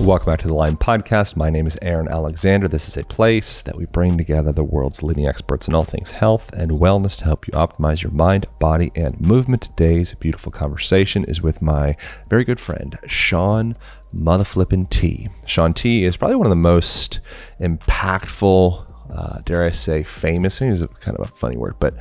Welcome back to the Align Podcast. My name is Aaron Alexander. This is a place that we bring together the world's leading experts in all things health and wellness to help you optimize your mind, body, and movement. Today's beautiful conversation is with my very good friend, Shaun Motherflippin' T. Shaun T is probably one of the most impactful, uh, dare I say, famous, is kind of a funny word, but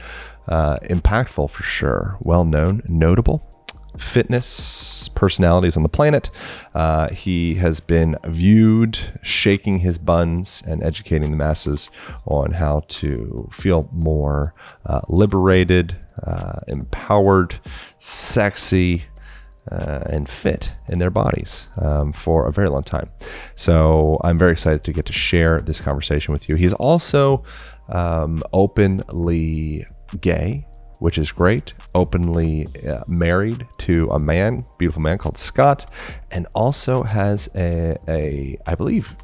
uh, impactful for sure, well known, notable fitness personalities on the planet. Uh, he has been viewed shaking his buns and educating the masses on how to feel more uh, liberated, uh, empowered, sexy. Uh, and fit in their bodies um, for a very long time. So I'm very excited to get to share this conversation with you. He's also um, openly gay which is great. Openly uh, married to a man, beautiful man called Scott, and also has a, a I believe,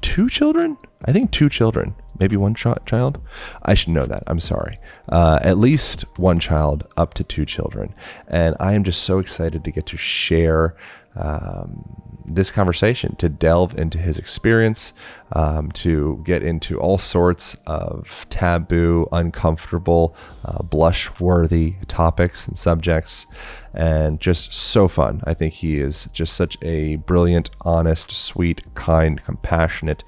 two children. I think two children, maybe one ch- child. I should know that. I'm sorry. Uh, at least one child, up to two children, and I am just so excited to get to share. Um, this conversation to delve into his experience, um, to get into all sorts of taboo, uncomfortable, uh, blush worthy topics and subjects, and just so fun. I think he is just such a brilliant, honest, sweet, kind, compassionate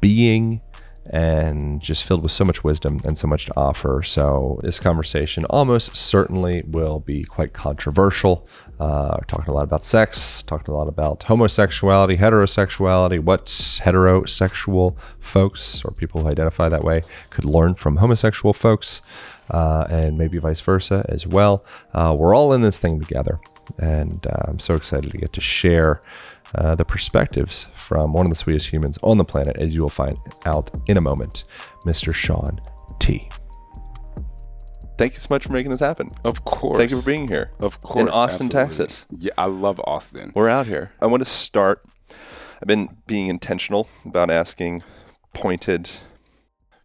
being and just filled with so much wisdom and so much to offer. So, this conversation almost certainly will be quite controversial. Uh, talking a lot about sex, talking a lot about homosexuality, heterosexuality, what heterosexual folks or people who identify that way could learn from homosexual folks, uh, and maybe vice versa as well. Uh, we're all in this thing together, and uh, I'm so excited to get to share. Uh, the perspectives from one of the sweetest humans on the planet, as you will find out in a moment, Mr. Shaun T. Thank you so much for making this happen. Of course. Thank you for being here. Of course. In Austin, absolutely. Texas. Yeah, I love Austin. We're out here. I want to start. I've been being intentional about asking pointed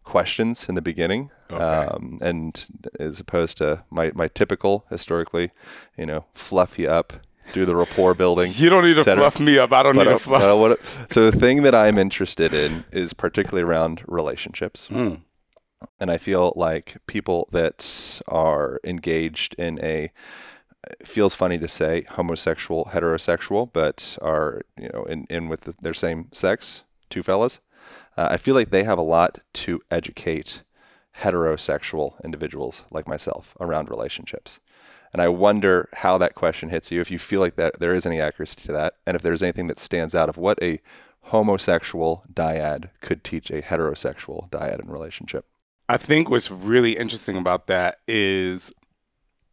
questions in the beginning. Okay. Um, and as opposed to my, my typical, historically, you know, fluff you up, do the rapport building. You don't need to cetera. fluff me up. I don't But, need to fluff. but I wanna- so the thing that I'm interested in is particularly around relationships. Mm. And I feel like people that are engaged in a feels funny to say homosexual, heterosexual, but are you know in, in with the, their same sex, two fellas. Uh, I feel like they have a lot to educate heterosexual individuals like myself around relationships. And I wonder how that question hits you, if you feel like that there is any accuracy to that, and if there's anything that stands out of what a homosexual dyad could teach a heterosexual dyad in relationship. I think what's really interesting about that is,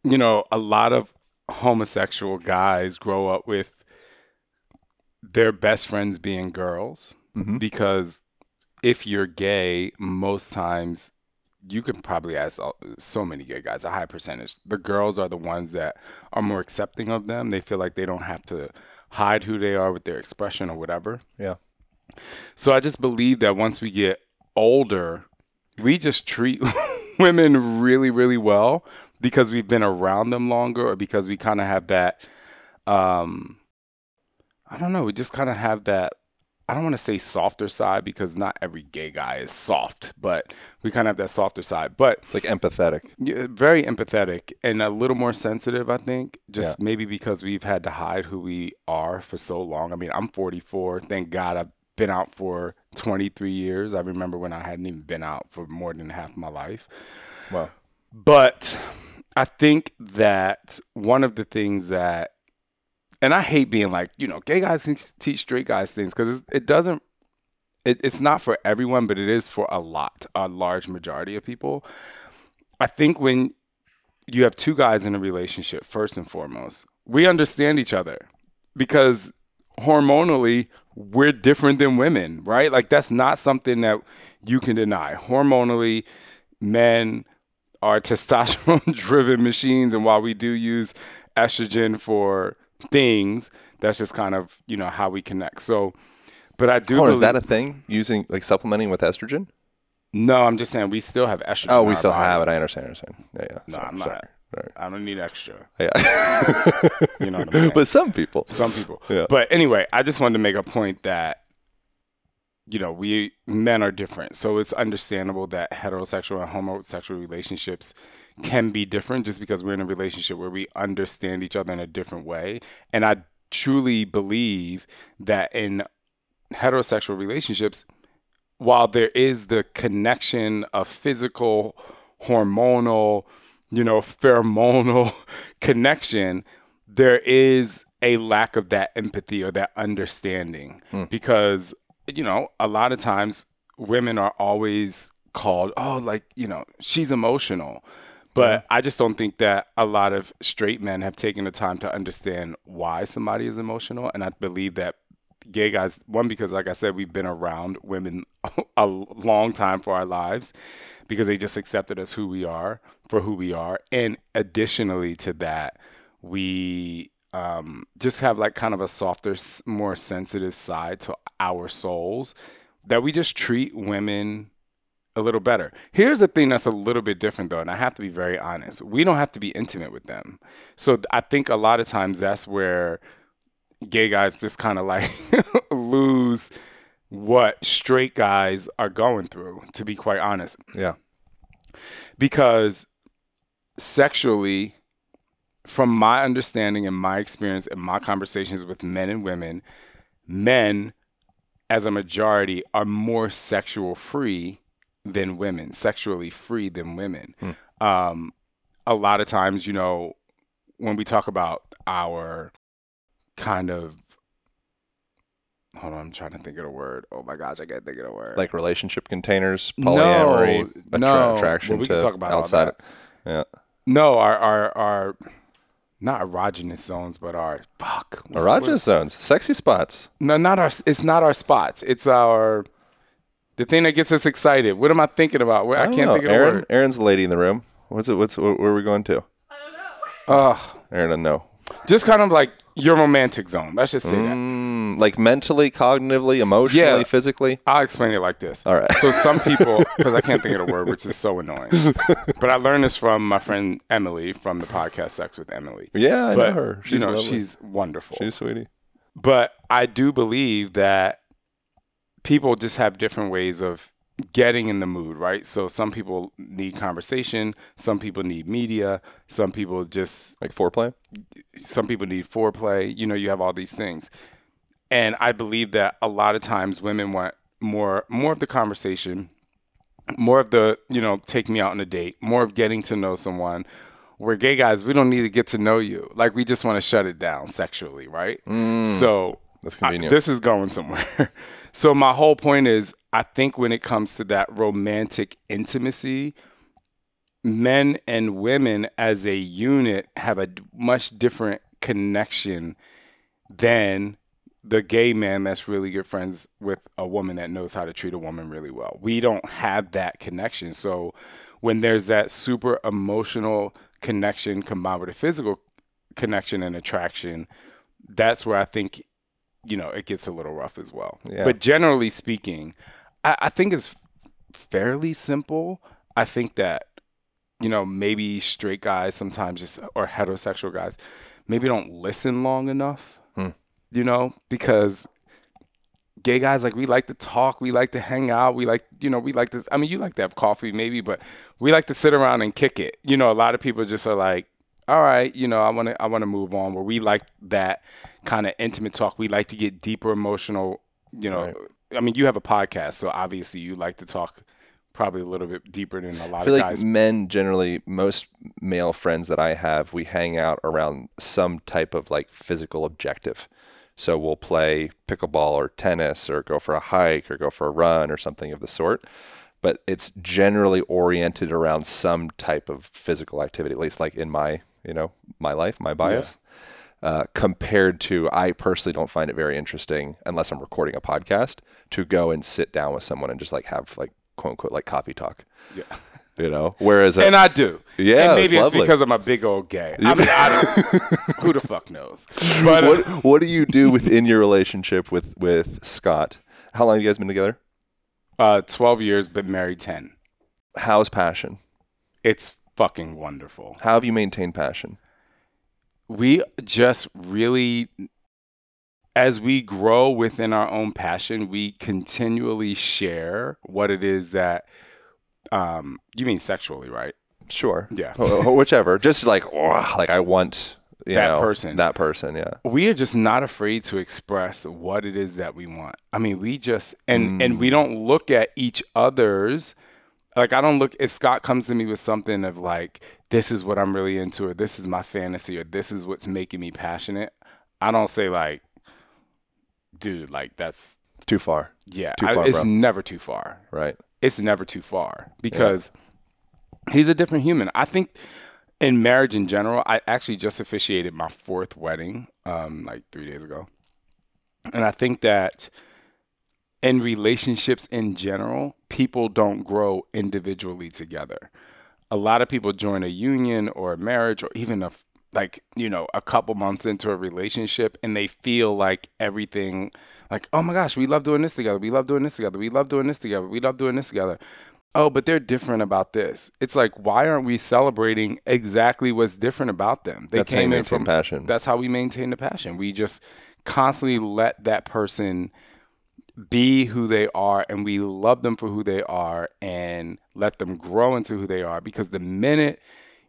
you know, a lot of homosexual guys grow up with their best friends being girls Mhm. because if you're gay, most times you can probably ask so many gay guys, a high percentage. The girls are the ones that are more accepting of them. They feel like they don't have to hide who they are with their expression or whatever. Yeah. So I just believe that once we get older, we just treat women really, really well because we've been around them longer or because we kind of have that um I don't know, we just kind of have that I don't want to say softer side because not every gay guy is soft, but we kind of have that softer side. But It's like empathetic. yeah, very empathetic and a little more sensitive, I think. Just Yeah. maybe because we've had to hide who we are for so long. I mean, I'm 44. Thank God I've been out for 23 years. I remember when I hadn't even been out for more than half my life. Wow. But I think that one of the things that, and I hate being like, you know, gay guys teach straight guys things because it doesn't, it, it's not for everyone, but it is for a lot, a large majority of people. I think when you have two guys in a relationship, first and foremost, we understand each other because hormonally we're different than women, right? Like that's not something that you can deny. Hormonally, men are testosterone driven machines and while we do use estrogen for things, that's just kind of, you know, how we connect. So but I do Hold on, is that a thing? Using like supplementing with estrogen? No, I'm just saying we still have estrogen. Oh, we still have it. I understand. I understand. Yeah, yeah. No, Sorry, I'm not. sorry. Right. I don't need extra. Yeah. You know what I'm saying? but some people. Some people. Yeah. But anyway, I just wanted to make a point that you know, we men are different. So it's understandable that heterosexual and homosexual relationships can be different just because we're in a relationship where we understand each other in a different way. And I truly believe that in heterosexual relationships, while there is the connection of physical, hormonal, you know, pheromonal connection, there is a lack of that empathy or that understanding hmm. because, you know, a lot of times women are always called, oh, like, you know, she's emotional. But I just don't think that a lot of straight men have taken the time to understand why somebody is emotional. And I believe that gay guys, one, because like I said, we've been around women a long time for our lives because they just accepted us who we are for who we are. And additionally to that, we um, just have like kind of a softer, more sensitive side to our souls that we just treat women a little better. Here's the thing that's a little bit different though, and I have to be very honest. We don't have to be intimate with them. So I think a lot of times that's where gay guys just kind of like lose what straight guys are going through, to be quite honest. Yeah. Because sexually, from my understanding and my experience and my conversations with men and women, men as a majority are more sexual free than women, sexually free than women. Um, a lot of times, you know, when we talk about our kind of hold on, I'm trying to think of a word. Oh my gosh, I can't think of a word. Like relationship containers, polyamory, No, attra- attraction Well, we to can talk about all outside. Yeah. no, our our our not erogenous zones, but our fuck what's the word? Erogenous zones, sexy spots. No, not our. It's not our spots. It's our the thing that gets us excited. What am I thinking about? Where- I, can't know. think of the Aaron, word. Aaron's the lady in the room. What's it? What's where, where are we going to? I Aaron, doesn't know. Uh, Erin, I know. Just kind of like your romantic zone. Let's just say that. Mm, like mentally, cognitively, emotionally, Yeah. physically. I'll explain it like this. All right. So some people, because I can't think of the word, which is so annoying. but I learned this from my friend Emily from the podcast Sex with Emily. Yeah, I but know her. She's you know, lovely. she's wonderful. she's sweetie. but I do believe that people just have different ways of getting in the mood, right? So some people need conversation, some people need media, some people just Like foreplay. some people need foreplay. You know, you have all these things. And I believe that a lot of times women want more more of the conversation, more of the, you know, take me out on a date, more of getting to know someone. We're gay guys, we don't need to get to know you. Like we just want to shut it down sexually, right? Mm. So That's I- this is going somewhere. so my whole point is I think when it comes to that romantic intimacy, men and women as a unit have a much different connection than the gay man that's really good friends with a woman that knows how to treat a woman really well. We don't have that connection. So when there's that super emotional connection combined with a physical connection and attraction, that's where I think you know it gets a little rough as well. Yeah. But generally speaking, I, I think it's fairly simple. I think that you know maybe straight guys sometimes just or heterosexual guys maybe don't listen long enough. Hmm. You know because gay guys like we like to talk we like to hang out we like you know we like to i mean you like to have coffee maybe but we like to sit around and kick it you know a lot of people just are like all right you know i want to i want to move on where we like that kind of intimate talk we like to get deeper emotional you know Right. i mean you have a podcast so obviously you like to talk probably a little bit deeper than a lot I feel of like guys men generally, most male friends that I have, we hang out around some type of like physical objective. So we'll play pickleball or tennis or go for a hike or go for a run or something of the sort. But it's generally oriented around some type of physical activity, at least like in my, you know, my life, my bias. Uh, compared to, I personally don't find it very interesting unless I'm recording a podcast to go and sit down with someone and just like have like quote unquote like coffee talk yeah. you know. Whereas, and I do. Yeah, and maybe it's, lovely. because I'm a big old gay. I mean, I don't, who the fuck knows? But uh, what what do you do within your relationship with with Scott? How long have you guys been together? uh, 12 years, but married 10. How's passion? It's fucking wonderful. How have you maintained passion? We just really as we grow within our own passion, we continually share what it is that um you mean sexually, right? Sure. Yeah. Wh- wh- Whichever. Just like, oh, like I want you That know, person. That person. Yeah. we are just not afraid to express what it is that we want. I mean, we just and and Mm. we don't look at each other's like I don't look if Scott comes to me with something of like this is what I'm really into or this is my fantasy or this is what's making me passionate. I don't say like dude, like that's Too far. yeah, Too I- it's bro. never too far. Right. It's never too far because he's a different human. I think in marriage in general, I actually just officiated my fourth wedding um, like three days ago. And I think that in relationships in general, people don't grow individually together. A lot of people join a union or a marriage or even a like, you know, a couple months into a relationship and they feel like everything like, "Oh my gosh, we love doing this together. We love doing this together. We love doing this together. We love doing this together." Oh, but they're different about this. It's like, why aren't we celebrating exactly what's different about them? They That's came in from passion. that's how we maintain the passion. We just constantly let that person be who they are and we love them for who they are and let them grow into who they are because the minute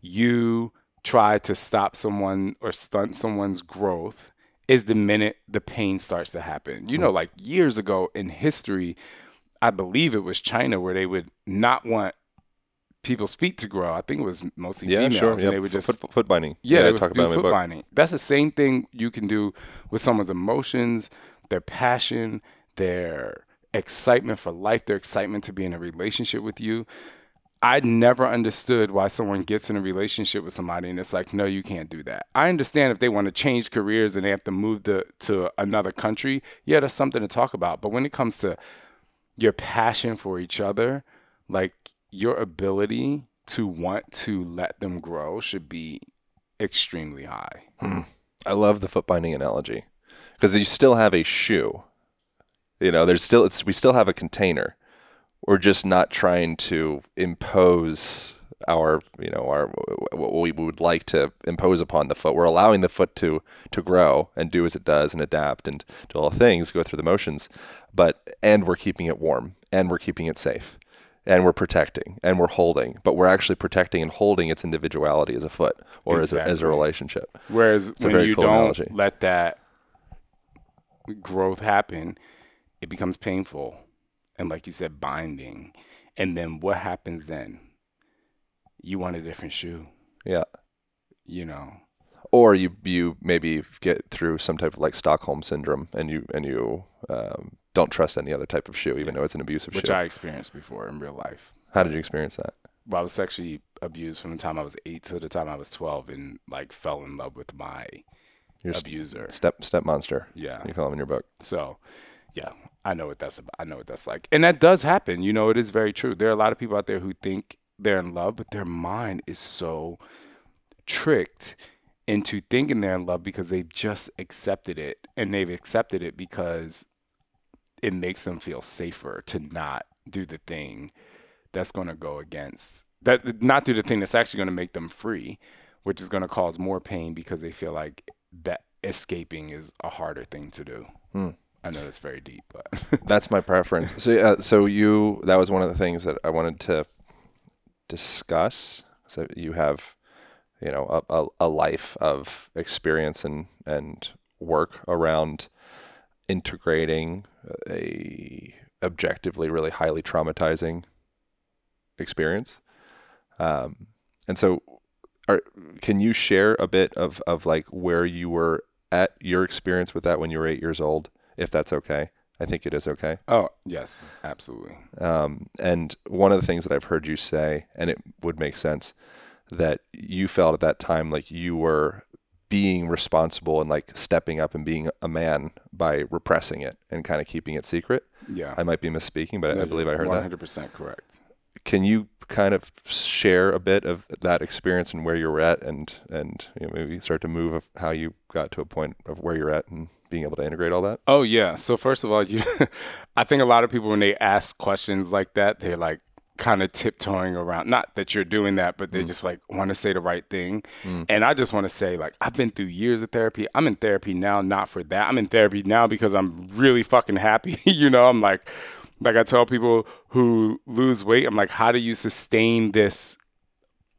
you try to stop someone or stunt someone's growth is the minute the pain starts to happen. You know, mm-hmm. like years ago in history, I believe it was China where they would not want people's feet to grow. I think it was mostly Yeah, females. sure. And Yeah. they would Foot- just foot, foot binding. yeah, I they would talk do about it in my foot binding. That's the same thing you can do with someone's emotions, their passion, their excitement for life, their excitement to be in a relationship with you. I never understood why someone gets in a relationship with somebody and it's like, no, you can't do that. I understand if they want to change careers and they have to move to, to another country. Yeah, that's something to talk about. But when it comes to your passion for each other, like your ability to want to let them grow should be extremely high. Hmm. I love the foot binding analogy because you still have a shoe. You know, there's still it's we still have a container. We're just not trying to impose our you know our what we would like to impose upon the foot. We're allowing the foot to to grow and do as it does and adapt and do all the things, go through the motions, but and we're keeping it warm and we're keeping it safe. And we're protecting and we're holding, but we're actually protecting and holding its individuality as a foot or as, a, as a relationship. Whereas a when very you cool don't analogy. let that growth happen, it becomes painful. And like you said, binding. And then what happens then? You want a different shoe, Yeah. you know. or you you maybe get through some type of like Stockholm syndrome, and you and you um, don't trust any other type of shoe, even though it's an abusive Which shoe. Which I experienced before in real life. How did you experience that? Well, I was sexually abused from the time I was eight to the time I was twelve and like fell in love with my Your abuser. step step monster. Yeah. You call him in your book. So, yeah, I know what that's about. I know what that's like, and that does happen. You know, it is very true. There are a lot of people out there who think they're in love, but their mind is so tricked into thinking they're in love because they've just accepted it, and they've accepted it because it makes them feel safer to not do the thing that's going to go against that, not do the thing that's actually going to make them free, which is going to cause more pain because they feel like that escaping is a harder thing to do. Hmm. I know that's very deep, but That's my preference. So uh, so you that was one of the things that I wanted to discuss. So you have you know a, a, a life of experience and and work around integrating a objectively really highly traumatizing experience. Um, and so are, can you share a bit of, of like where you were at your experience with that when you were eight years old, if that's okay? I think it is okay. oh yes, absolutely. Um, and one of the things that I've heard you say, and it would make sense, that you felt at that time like you were being responsible and like stepping up and being a man by repressing it and kind of keeping it secret. Yeah, I might be misspeaking, but I believe I heard One that. hundred percent correct. Can you kind of share a bit of that experience and where you're at, and and you know, maybe start to move of how you got to a point of where you're at and being able to integrate all that? Oh yeah. So first of all, you, I think a lot of people when they ask questions like that, they're like, kind of tiptoeing around. Not that you're doing that, but they mm. just like want to say the right thing. Mm. And I just want to say, like, I've been through years of therapy. I'm in therapy now, not for that. I'm in therapy now because I'm really fucking happy. you know, I'm like, like I tell people who lose weight, I'm like, how do you sustain this,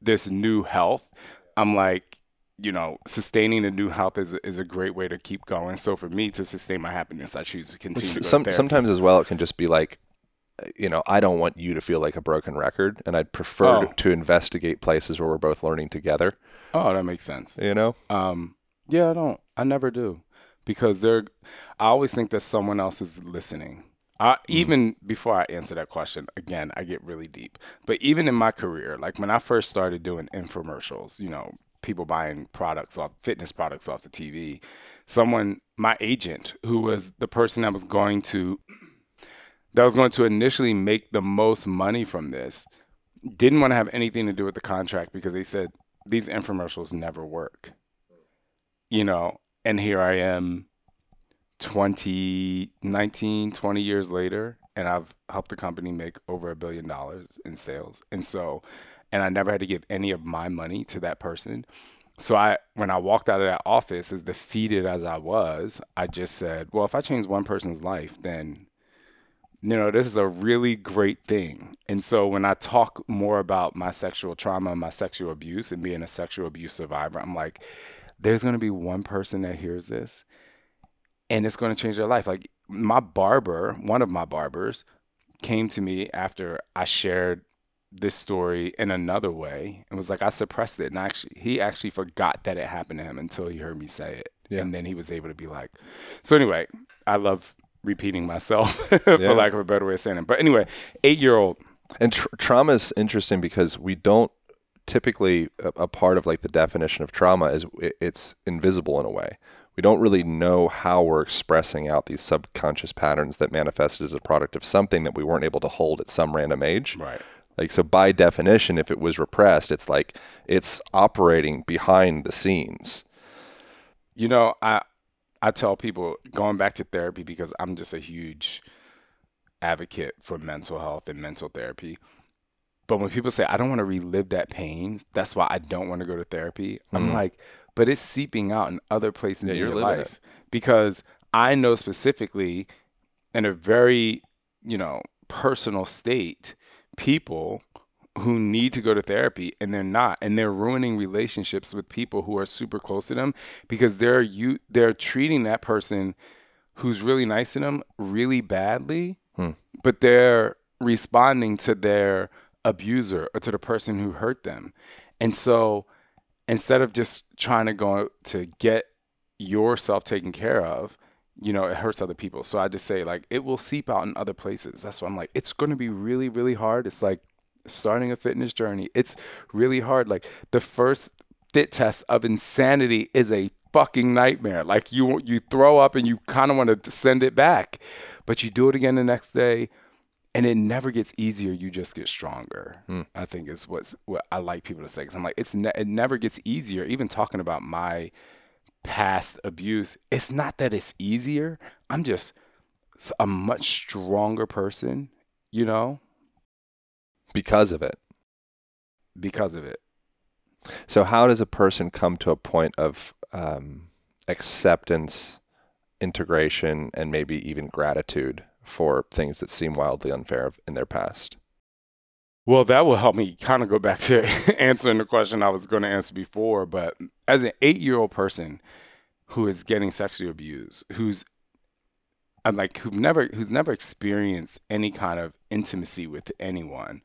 this new health? I'm like, you know, sustaining the new health is is a great way to keep going. So for me to sustain my happiness, I choose to continue. To Some, sometimes as well, it can just be like, you know, I don't want you to feel like a broken record, and I'd prefer Oh. to, to investigate places where we're both learning together. Oh, that makes sense. You know, Um, yeah, I don't. I never do, because they're. I always think that someone else is listening. I, mm-hmm. even before I answer that question, again, I get really deep. But even in my career, like when I first started doing infomercials, you know, people buying products off fitness products off the TV, someone, my agent, who was the person that was going to that was going to initially make the most money from this, didn't want to have anything to do with the contract because they said these infomercials never work. You know, and here I am 20, 19, 20 years later, and I've helped the company make over a billion dollars in sales. And so, and I never had to give any of my money to that person. So I, when I walked out of that office, as defeated as I was, I just said, well, if I change one person's life, then you know, this is a really great thing. And so when I talk more about my sexual trauma, my sexual abuse, and being a sexual abuse survivor, I'm like, there's going to be one person that hears this and it's going to change their life. Like my barber, one of my barbers, came to me after I shared this story in another way and was like, I suppressed it. And actually, he actually forgot that it happened to him until he heard me say it. Yeah. And then he was able to be like, so anyway, I love repeating myself for Yeah. lack of a better way of saying it. But anyway, eight year old, and tr- trauma is interesting because we don't typically a, a part of like the definition of trauma is it's invisible in a way. We don't really know how we're expressing out these subconscious patterns that manifested as a product of something that we weren't able to hold at some random age. right. Like so by definition if it was repressed it's like it's operating behind the scenes. You know, I I tell people going back to therapy because I'm just a huge advocate for mental health and mental therapy. But when people say I don't want to relive that pain, that's why I don't want to go to therapy. I'm mm-hmm. like, but it's seeping out in other places Yeah, in your life. Because I know specifically in a very, you know, personal state, people who need to go to therapy and they're not and they're ruining relationships with people who are super close to them because they're you they're treating that person who's really nice to them really badly but they're responding to their abuser or to the person who hurt them. And so instead of just trying to go to get yourself taken care of you know it hurts other people. So i just say like it will seep out in other places. That's why i'm like it's to be really really hard. It's like starting a fitness journey. It's really hard. Like the first fit test of insanity is a fucking nightmare. Like you you throw up and you kind of want to send it back but you do it again the next day and it never gets easier you just get stronger i think is what's what i like people to say because i'm like it's ne- it never gets easier even talking about my past abuse it's not that it's easier i'm just a much stronger person you know? Because of it. because of it. So how does a person come to a point of um, acceptance, integration, and maybe even gratitude for things that seem wildly unfair in their past? Well, that will help me kind of go back to answering the question I was going to answer before. But as an eight year old person who is getting sexually abused, who's I'm like who've never who's never experienced any kind of intimacy with anyone.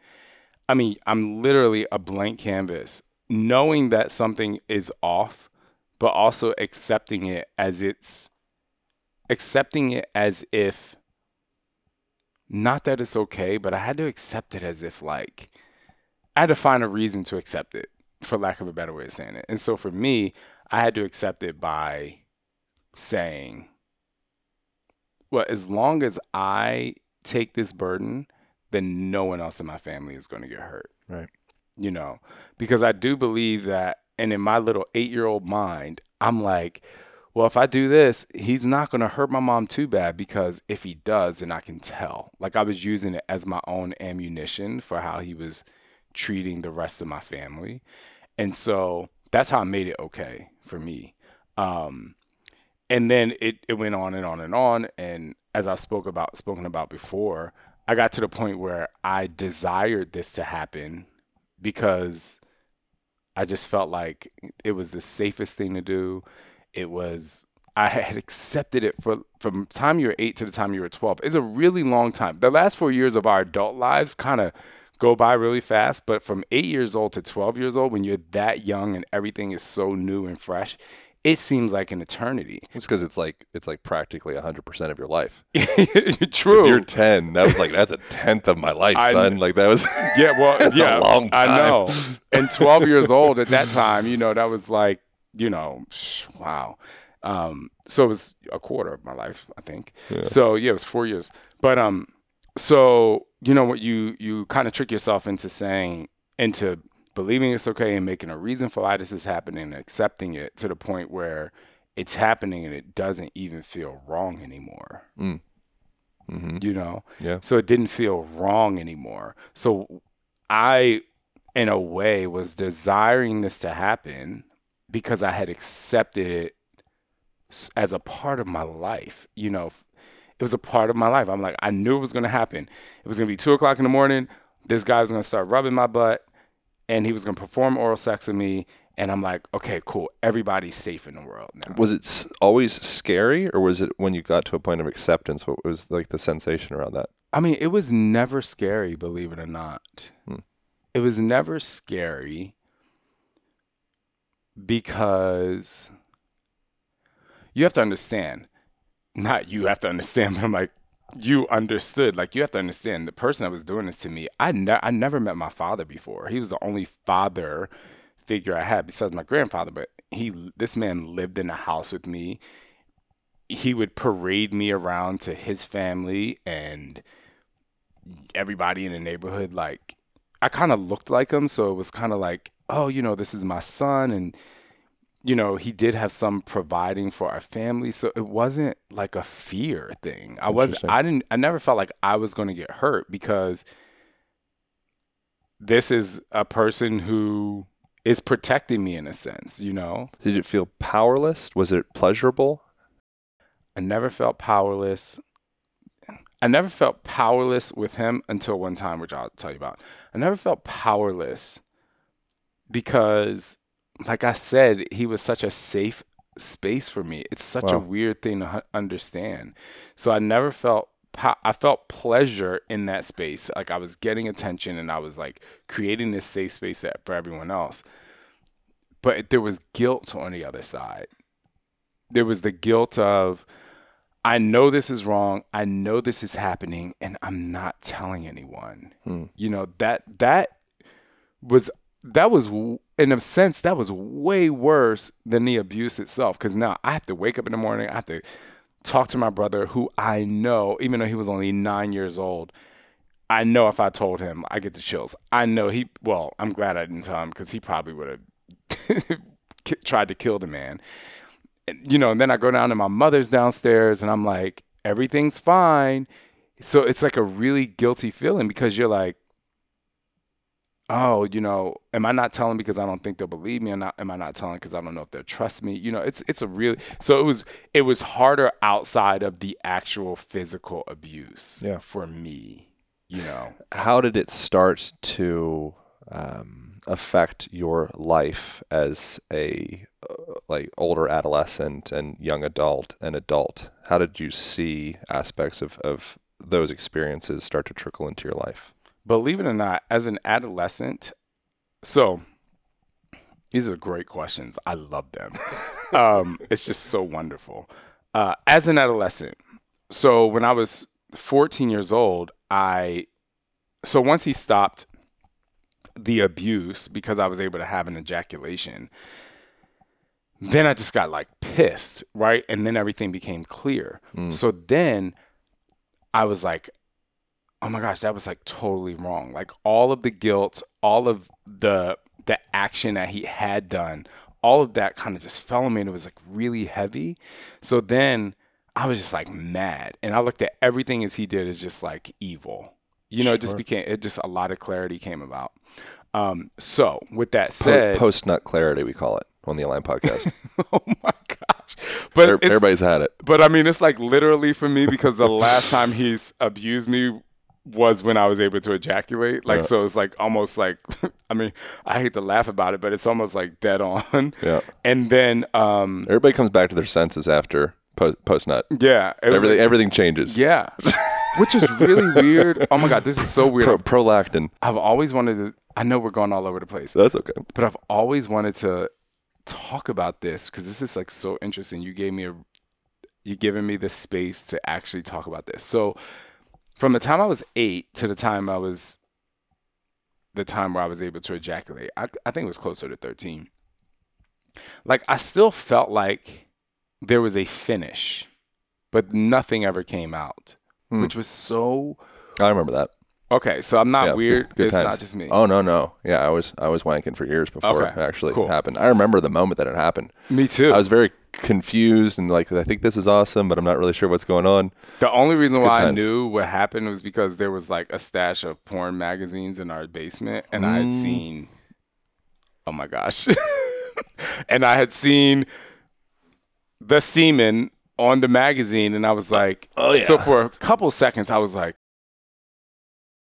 I mean, I'm literally a blank canvas, knowing that something is off, but also accepting it as it's accepting it as if not that it's okay, but I had to accept it as if like I had to find a reason to accept it, for lack of a better way of saying it. And so for me, I had to accept it by saying, well, as long as I take this burden, then no one else in my family is going to get hurt. Right. You know, because I do believe that, and in my little eight year old mind, I'm like, well, if I do this, he's not going to hurt my mom too bad because if he does, then I can tell. Like I was using it as my own ammunition for how he was treating the rest of my family. And so that's how I made it okay for me. Um, and then it, it went on and on and on. And as I spoke about spoken about before, I got to the point where I desired this to happen because I just felt like it was the safest thing to do. It was I had accepted it for from time you were eight to the time you were twelve. It's a really long time. The last four years of our adult lives kind of go by really fast, but from eight years old to twelve years old, when you're that young and everything is so new and fresh, it seems like an eternity. It's because it's like it's like practically hundred percent of your life. True. If you're ten, that was like that's a tenth of my life, I- son. Like that was Yeah, well, yeah, long I know. And 12 years old at that time, you know, that was like, you know, wow. Um, so it was a quarter of my life, I think. So yeah, it was four years. But um, so you know what you you kind of trick yourself into saying into believing it's okay and making a reason for why this is happening and accepting it to the point where it's happening and it doesn't even feel wrong anymore. Mm-hmm. You know, Yeah. so it didn't feel wrong anymore. So I, in a way, was desiring this to happen because I had accepted it as a part of my life. You know, it was a part of my life. I'm like, I knew it was going to happen. It was going to be two o'clock in the morning. This guy was going to start rubbing my butt and he was going to perform oral sex with me. And I'm like, okay, cool. Everybody's safe in the world now. Was it always scary, or was it when you got to a point of acceptance? What was like the sensation around that? I mean, it was never scary, believe it or not. Hmm. It was never scary because you have to understand. Not you have to understand, but I'm like, you understood. Like, you have to understand the person that was doing this to me, I, ne- I never met my father before. He was the only father figure I had besides my grandfather, but he, this man lived in the house with me. He would parade me around to his family and everybody in the neighborhood like I kind of looked like him so it was kind of like oh you know this is my son and you know he did have some providing for our family so it wasn't like a fear thing I was Interesting. I didn't I never felt like I was going to get hurt because this is a person who is protecting me in a sense you know Did it feel powerless? Was it pleasurable? I never felt powerless. I never felt powerless with him until one time, which I'll tell you about. I never felt powerless because, like I said, he was such a safe space for me. It's such a weird thing to understand. So I never felt. I felt pleasure in that space. Like I was getting attention and I was like creating this safe space for everyone else. But there was guilt on the other side. There was the guilt of, I know this is wrong. I know this is happening, and I'm not telling anyone. Hmm. You know that that was that was in a sense that was way worse than the abuse itself. Because now I have to wake up in the morning. I have to talk to my brother, who I know, even though he was only nine years old. I know if I told him, I get the chills. I know he. Well, I'm glad I didn't tell him because he probably would have tried to kill the man and, you know, and then I go down to my mother's downstairs and I'm like, everything's fine. So it's like a really guilty feeling because you're like, oh, you know, am I not telling because I don't think they'll believe me? Or not, am I not telling because I don't know if they'll trust me? You know, it's it's a really so it was it was harder outside of the actual physical abuse Yeah. for me. You know, How did it start to um, affect your life as a uh, like older adolescent and young adult and adult? How did you see aspects of, of those experiences start to trickle into your life? Believe it or not, as an adolescent, so these are great questions. I love them. um, it's just so wonderful. Uh, as an adolescent, so when I was 14 years old, I so once he stopped the abuse because I was able to have an ejaculation, then I just got like pissed, right? And then everything became clear. So then I was like, oh my gosh, that was like totally wrong. Like all of the guilt, all of the the action that he had done, all of that kind of just fell on me and it was like really heavy. So then I was just like mad. And I looked at everything as he did as just like evil. You know, it just became it just a lot of clarity came about. Um, so with that said, Post nut clarity, we call it on the Align podcast. oh my gosh. But Everybody's had it. but I mean, it's like literally for me because the last time he's abused me was when I was able to ejaculate. Like, Yeah. so it's like almost like, I mean, I hate to laugh about it, but it's almost like dead on. Yeah. And then, um, Everybody comes back to their senses after post, nut. yeah, Everything everything changes. yeah, which is really weird. Oh my god, this is so weird. Pro, prolactin. I've always wanted to. I know we're going all over the place, That's okay. but I've always wanted to talk about this because this is like so interesting. You gave me a, you're giving me the space to actually talk about this. So, from the time I was eight to the time I was, the time where I was able to ejaculate, I, I think it was closer to thirteen. Like I still felt like there was a finish, but nothing ever came out, Hmm. which was so. I remember that. Okay, so I'm not Yeah, weird. Good, good it's times. not just me. Oh no, no. Yeah, I was I was wanking for years before Okay, it actually cool. happened. I remember the moment that it happened. Me too. I was very confused and like I think this is awesome, but I'm not really sure what's going on. The only reason why I knew what happened was because there was like a stash of porn magazines in our basement, and I had Mm. seen. Oh my gosh! and I had seen the semen on the magazine, and I was like, Oh, yeah. So for a couple seconds, I was like,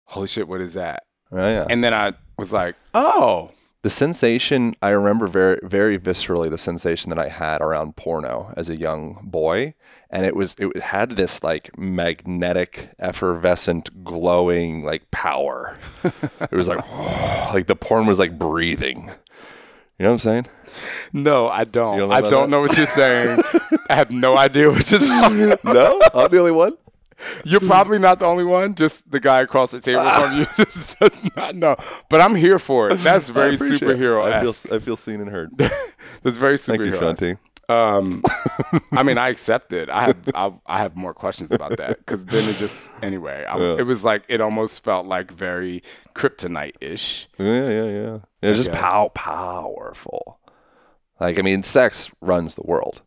"Holy shit! What is that?" Oh, yeah. And then I was like, "Oh, the sensation I remember very very viscerally the sensation that I had around porno as a young boy and it was it had this like magnetic effervescent glowing like power it was like like the porn was like breathing you know what I'm saying no, I don't. Don't I don't that? know what you're saying. I have no idea what you're about." no I'm the only one You're probably not the only one. Just the guy across the table from you just does not know. But I'm here for it. That's very superhero. I feel I feel seen and heard That's very superhero. thank you. Shaun T Um, I mean, I accept it. I have I, I have more questions about that because then it just anyway. I, Yeah. It was like it almost felt like very kryptonite ish. yeah yeah yeah it's just pow powerful like I mean sex runs the world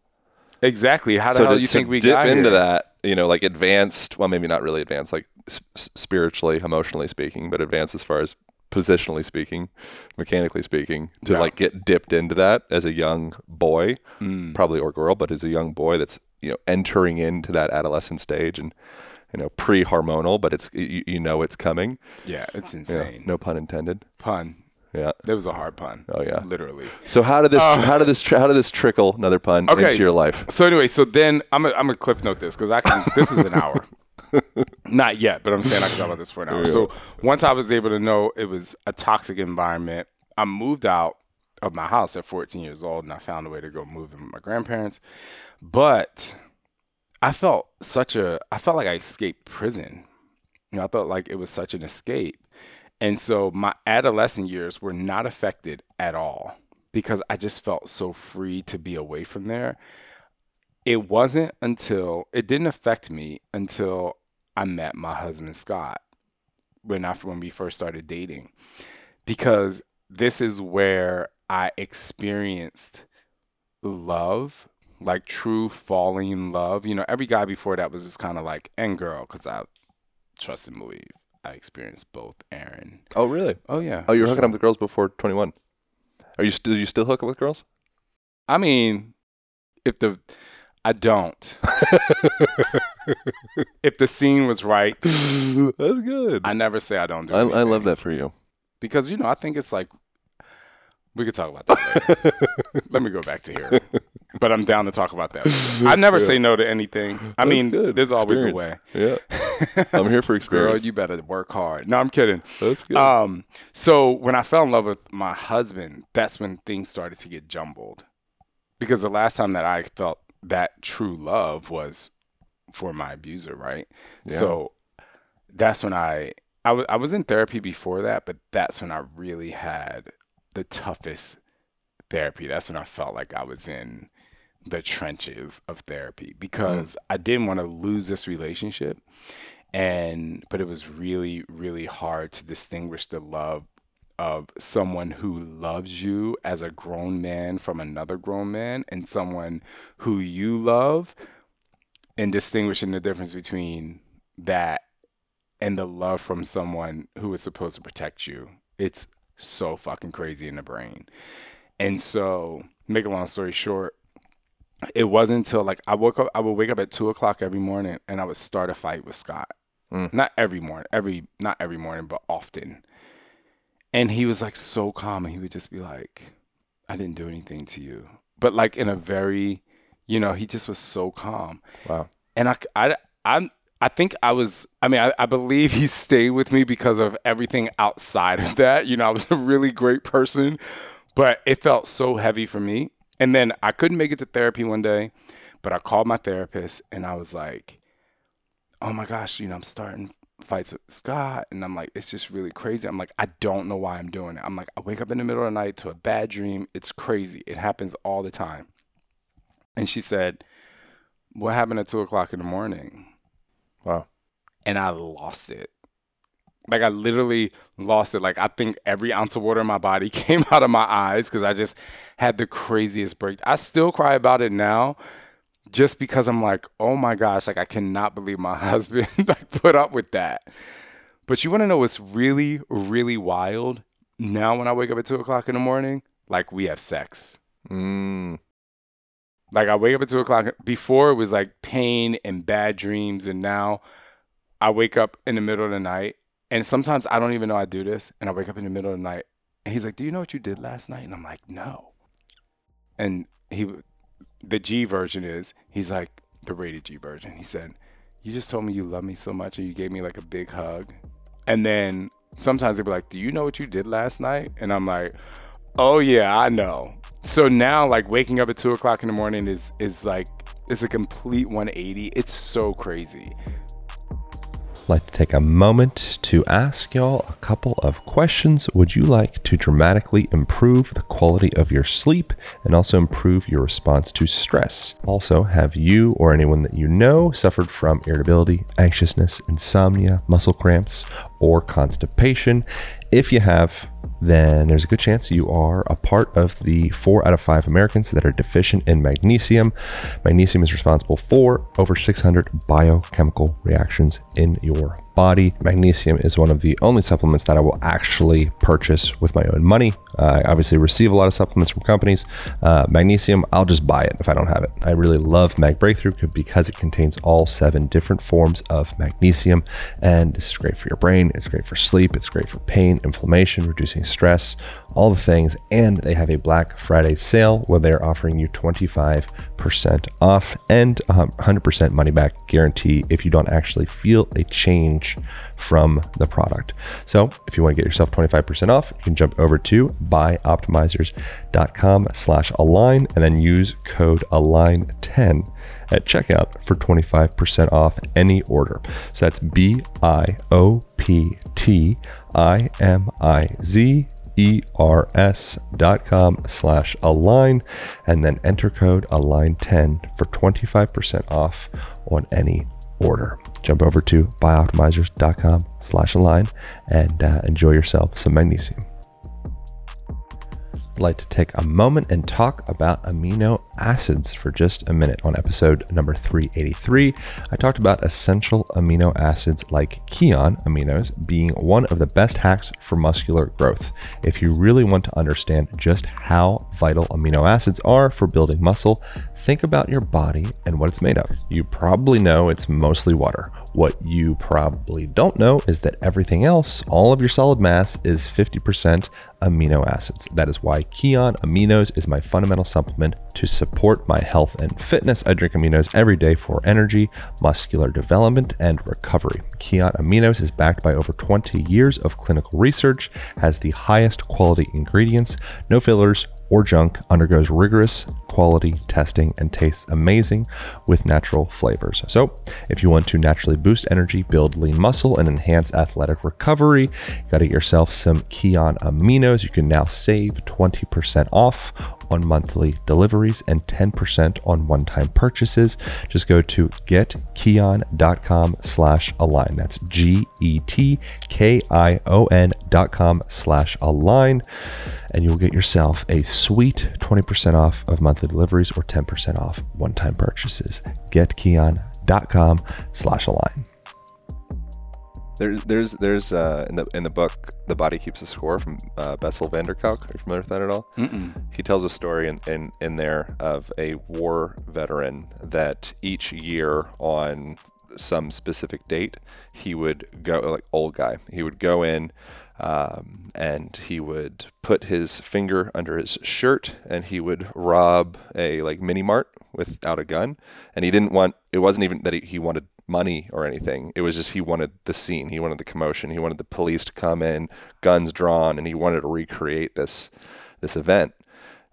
Exactly. How the so hell do you think we dip got into here? that you know like advanced well maybe not really advanced like s- spiritually emotionally speaking but advanced as far as positionally speaking mechanically speaking to Yeah. like get dipped into that as a young boy Mm. probably or girl but as a young boy that's you know entering into that adolescent stage and you know pre-hormonal but it's you, you know it's coming Yeah, it's insane. no pun intended Pun. Yeah That was a hard pun. oh yeah Literally. so how did this Oh. how did this how did this trickle another pun Okay. into your life So anyway, so then I'm a, I'm gonna cliff note this because I can. This is an hour. Not yet, but I'm saying I can talk about this for an hour. So once I was able to know it was a toxic environment, I moved out of my house at 14 years old, and I found a way to go move in with my grandparents. But I felt such a. I felt like I escaped prison. You know, I felt like it was such an escape. And so my adolescent years were not affected at all because I just felt so free to be away from there. It wasn't until it didn't affect me until I met my husband Scott when I when we first started dating because this is where I experienced love, like true falling in love. You know, every guy before that was just kind of like and girl because I trust and believe. I experienced both, Aaron. oh really Oh yeah. oh you're hooking sure. up with girls before 21 are you still you still hook up with girls I mean, if the I don't. if the scene was right, That's good. I never say I don't do I. I love that for you. because you know I think it's like we could talk about that. Later. Let me go back to here, but I'm down to talk about that. I never say no to anything. I That's mean, good. there's always a way. Yeah, I'm here for experience. Girl, you better work hard. No, I'm kidding. That's good. Um, so when I fell in love with my husband, that's when things started to get jumbled. Because the last time that I felt that true love was for my abuser, right? Yeah. So that's when I I wa- I was in therapy before that, but that's when I really had the toughest therapy. That's when I felt like I was in the trenches of therapy mm. because I didn't want to lose this relationship and but it was really really hard to distinguish the love of someone who loves you as a grown man from another grown man and someone who you love and distinguishing the difference between that and the love from someone who is supposed to protect you. It's so fucking crazy in the brain. And so, make a long story short, it wasn't until like I woke up, I would wake up at two o'clock every morning and I would start a fight with Scott. Mm. Not every morning, every not every morning, but often. And he was like so calm, and he would just be like, "I didn't do anything to you," but like in a very, you know, he just was so calm. Wow. And I, I, I'm, I think I was. I mean, I, I believe he stayed with me because of everything outside of that. You know, I was a really great person, but it felt so heavy for me. And then I couldn't make it to therapy one day, but I called my therapist and I was like, "Oh my gosh, you know, I'm starting fights with Scott, and I'm like, it's just really crazy. I'm like, I don't know why I'm doing it. I'm like, I wake up in the middle of the night to a bad dream. It's crazy. It happens all the time." And she said, "What happened at two o'clock in the morning?" Wow. and I lost it. Like I literally lost it. Like I think every ounce of water in my body came out of my eyes because I just had the craziest break. I still cry about it now, just because I'm like, oh my gosh, like I cannot believe my husband like put up with that. But you want to know what's really, really wild? Now when I wake up at two o'clock in the morning, like we have sex. Mm. Like I wake up at two o'clock. Before it was like pain and bad dreams, and now I wake up in the middle of the night, and sometimes I don't even know I do this, and I wake up in the middle of the night, and he's like, "Do you know what you did last night?" And I'm like, "No." And he, the G version is, he's like the rated G version. He said, "You just told me you love me so much, and you gave me like a big hug," and then sometimes they'll be like, "Do you know what you did last night?" And I'm like, "Oh yeah, I know." So now, like waking up at two o'clock in the morning is is like it's a complete 180. It's so crazy. Like to take a moment to ask y'all a couple of questions. Would you like to dramatically improve the quality of your sleep and also improve your response to stress? Also, have you or anyone that you know suffered from irritability, anxiousness, insomnia, muscle cramps, or constipation? If you have, then there's a good chance you are a part of the four out of five Americans that are deficient in magnesium. Magnesium is responsible for over 600 biochemical reactions in your body. Magnesium is one of the only supplements that I will actually purchase with my own money. Uh, I obviously receive a lot of supplements from companies. Uh, magnesium, I'll just buy it if I don't have it. I really love Mag Breakthrough because it contains all seven different forms of magnesium. And this is great for your brain, it's great for sleep, it's great for pain, inflammation, reducing stress, all the things. And they have a Black Friday sale where they're offering you 25% off and 100% money back guarantee if you don't actually feel a change from the product. So if you want to get yourself 25% off, you can jump over to bioptimizers.com slash align and then use code align10 at checkout for 25% off any order. So that's B I O P T I M I Z ers.com slash align and then enter code align10 for 25% off on any order. Jump over to bioptimizers.com slash align and uh, enjoy yourself some magnesium. Like to take a moment and talk about amino acids for just a minute. On episode number 383, I talked about essential amino acids like Kion aminos being one of the best hacks for muscular growth. If you really want to understand just how vital amino acids are for building muscle, think about your body and what it's made of. You probably know it's mostly water. What you probably don't know is that everything else, all of your solid mass, is 50% amino acids. That is why Kion Aminos is my fundamental supplement to support my health and fitness. I drink aminos every day for energy, muscular development, and recovery. Kion Aminos is backed by over 20 years of clinical research, has the highest quality ingredients, no fillers, or junk undergoes rigorous quality testing and tastes amazing with natural flavors. So, if you want to naturally boost energy, build lean muscle, and enhance athletic recovery, you got to get yourself some Kion Aminos. You can now save 20% off on monthly deliveries and 10% on one-time purchases. Just go to getkion.com slash align. That's G-E-T-K-I-O-N dot com slash align. And you'll get yourself a sweet 20% off of monthly deliveries or 10% off one-time purchases. Getkion.com slash align. There's there's there's uh, in the in the book the body keeps a score from uh, Bessel van der Kolk. Are you familiar with that at all? Mm-mm. He tells a story in, in in there of a war veteran that each year on some specific date he would go like old guy he would go in um, and he would put his finger under his shirt and he would rob a like mini mart without a gun and he didn't want it wasn't even that he, he wanted money or anything. It was just he wanted the scene. He wanted the commotion. He wanted the police to come in guns drawn and he wanted to recreate this this event.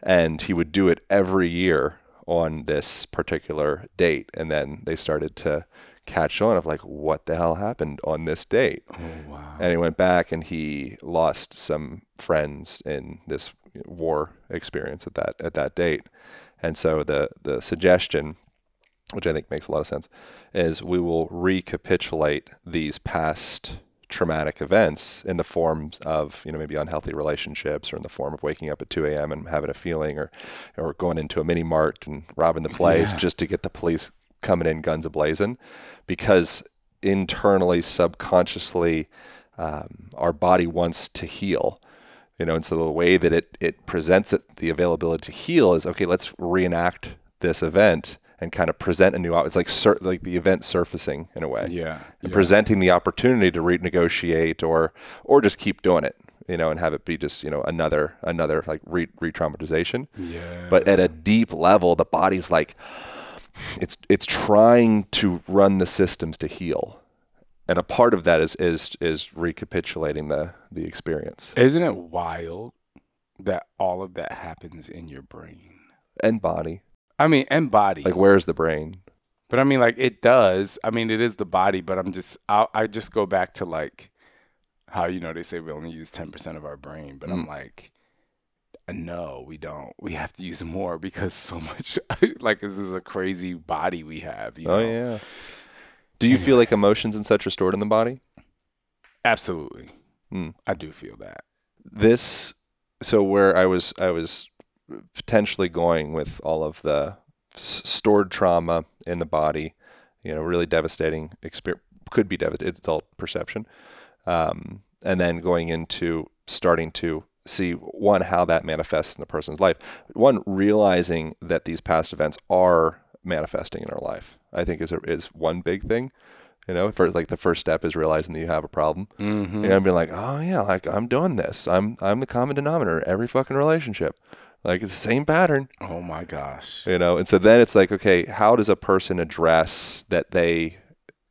And he would do it every year on this particular date. And then they started to catch on of like what the hell happened on this date. Oh wow. and he went back and he lost some friends in this war experience at that at that date. And so the the suggestion which i think makes a lot of sense is we will recapitulate these past traumatic events in the forms of you know maybe unhealthy relationships or in the form of waking up at 2 a.m and having a feeling or or going into a mini mart and robbing the place Yeah. just to get the police coming in guns ablazing because internally subconsciously um, our body wants to heal you know and so the way that it it presents it the availability to heal is okay let's reenact this event and kind of present a new op- it's like sur- like the event surfacing in a way Yeah. and yeah. presenting the opportunity to renegotiate or or just keep doing it you know and have it be just you know another another like re- re-traumatization Yeah. but at a deep level the body's like it's it's trying to run the systems to heal and a part of that is is is recapitulating the the experience Isn't it wild that all of that happens in your brain? and body I mean, and body. like where's the brain But I mean, like it does. I mean, it is the body. But I'm just, I, I just go back to like how you know they say we only use ten percent of our brain, but I'm Mm. like, uh, no, we don't. We have to use more because so much. like this is a crazy body we have. You oh know? yeah do you feel like emotions and such are stored in the body absolutely. Mm. I do feel that. this so where I was I was potentially going with all of the s- stored trauma in the body, you know, really devastating experience could be devastating. It's all perception, um, and then going into starting to see one how that manifests in the person's life. One realizing that these past events are manifesting in our life. I think is a, is one big thing. You know, for like the first step is realizing that you have a problem. Mm-hmm. And being like, oh yeah, like I'm doing this. I'm I'm the common denominator in every fucking relationship. Like it's the same pattern, Oh my gosh. you know. And so then it's like, okay, how does a person address that they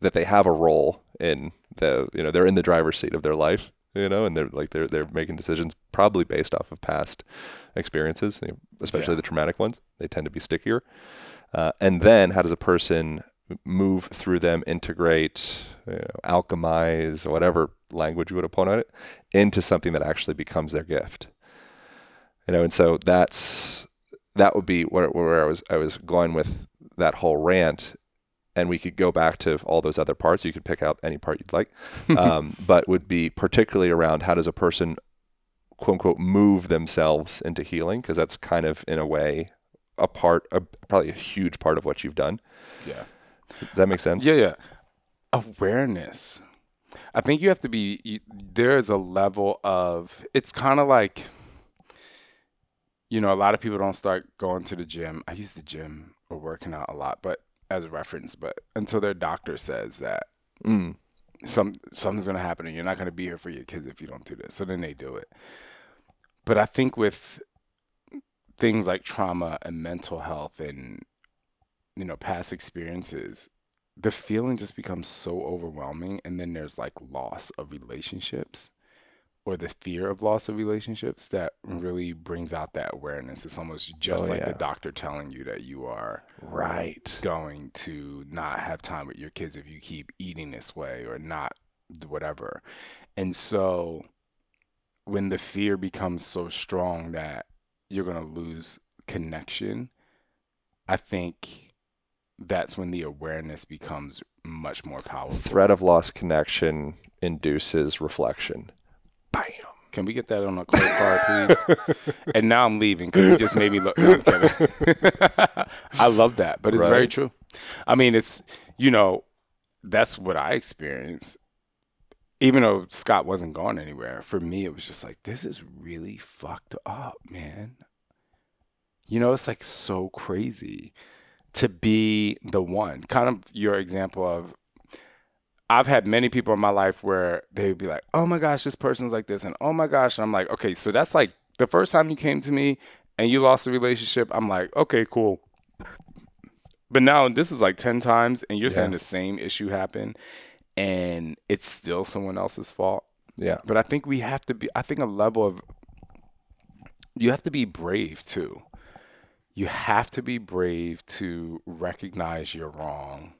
that they have a role in the you know they're in the driver's seat of their life, you know, and they're like they're they're making decisions probably based off of past experiences, especially Yeah. the traumatic ones. They tend to be stickier. Uh, and then how does a person move through them, integrate, you know, alchemize, whatever language you would upon it, into something that actually becomes their gift. You know, and so that's that would be where, where I was I was going with that whole rant, and we could go back to all those other parts. You could pick out any part you'd like, um, but would be particularly around how does a person quote unquote move themselves into healing because that's kind of in a way a part a, probably a huge part of what you've done Yeah. does that make sense Yeah, yeah. Awareness. I think you have to be. You, there is a level of. It's kind of like. You know, a lot of people don't start going to the gym. I use the gym or working out a lot, but as a reference, but until their doctor says that mm, some something's gonna happen and you're not gonna be here for your kids if you don't do this. So then they do it. But I think with things like trauma and mental health and you know past experiences, the feeling just becomes so overwhelming, and then there's like loss of relationships or the fear of loss of relationships that mm. really brings out that awareness. It's almost oh, just Oh, like yeah. the doctor telling you that you are right going to not have time with your kids if you keep eating this way or not whatever. And so when the fear becomes so strong that you're going to lose connection, I think that's when the awareness becomes much more powerful. Threat of lost connection induces reflection. Bam. Can we get that on a card, please? and now I'm leaving because you just made me look. No. I love that, but it's very true. I mean, it's you know, that's what I experienced. Even though Scott wasn't going anywhere, for me it was just like this is really fucked up, man. You know, it's like so crazy to be the one. Kind of your example of I've had many people in my life where they would be like, "Oh my gosh, this person's like this," and "Oh my gosh," and I'm like, "Okay, so that's like the first time you came to me and you lost a relationship." I'm like, "Okay, cool." But now this is like ten times, and you're saying the same issue happened, and it's still someone else's fault. Yeah. But I think we have to be. I think a level of you have to be brave too. You have to be brave to recognize you're wrong,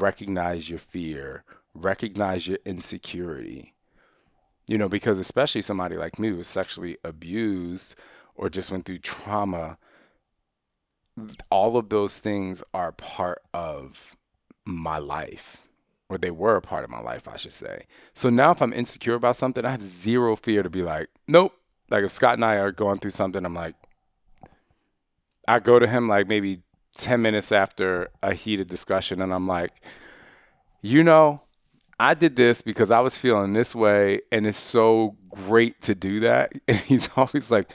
recognize your fear, recognize your insecurity. You know, because especially somebody like me who was sexually abused or just went through trauma, all of those things are part of my life, or they were a part of my life, I should say. So now if I'm insecure about something, I have zero fear to be like, nope. Like if Scott and I are going through something, I'm like, I go to him like maybe 10 minutes after a heated discussion and I'm like, you know, I did this because I was feeling this way and it's so great to do that. And he's always like,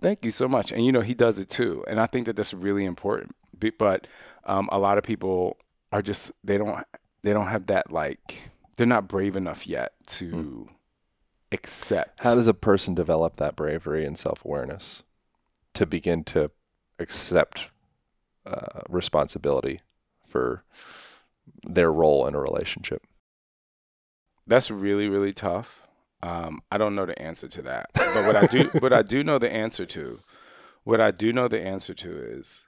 thank you so much. And you know, he does it too. And I think that that's really important. But um, a lot of people are just, they don't, they don't have that like, they're not brave enough yet to accept. How does a person develop that bravery and self awareness to begin to accept uh, responsibility for their role in a relationship? That's really really tough. Um, I don't know the answer to that, but what I do, what I do know the answer to, what I do know the answer to is,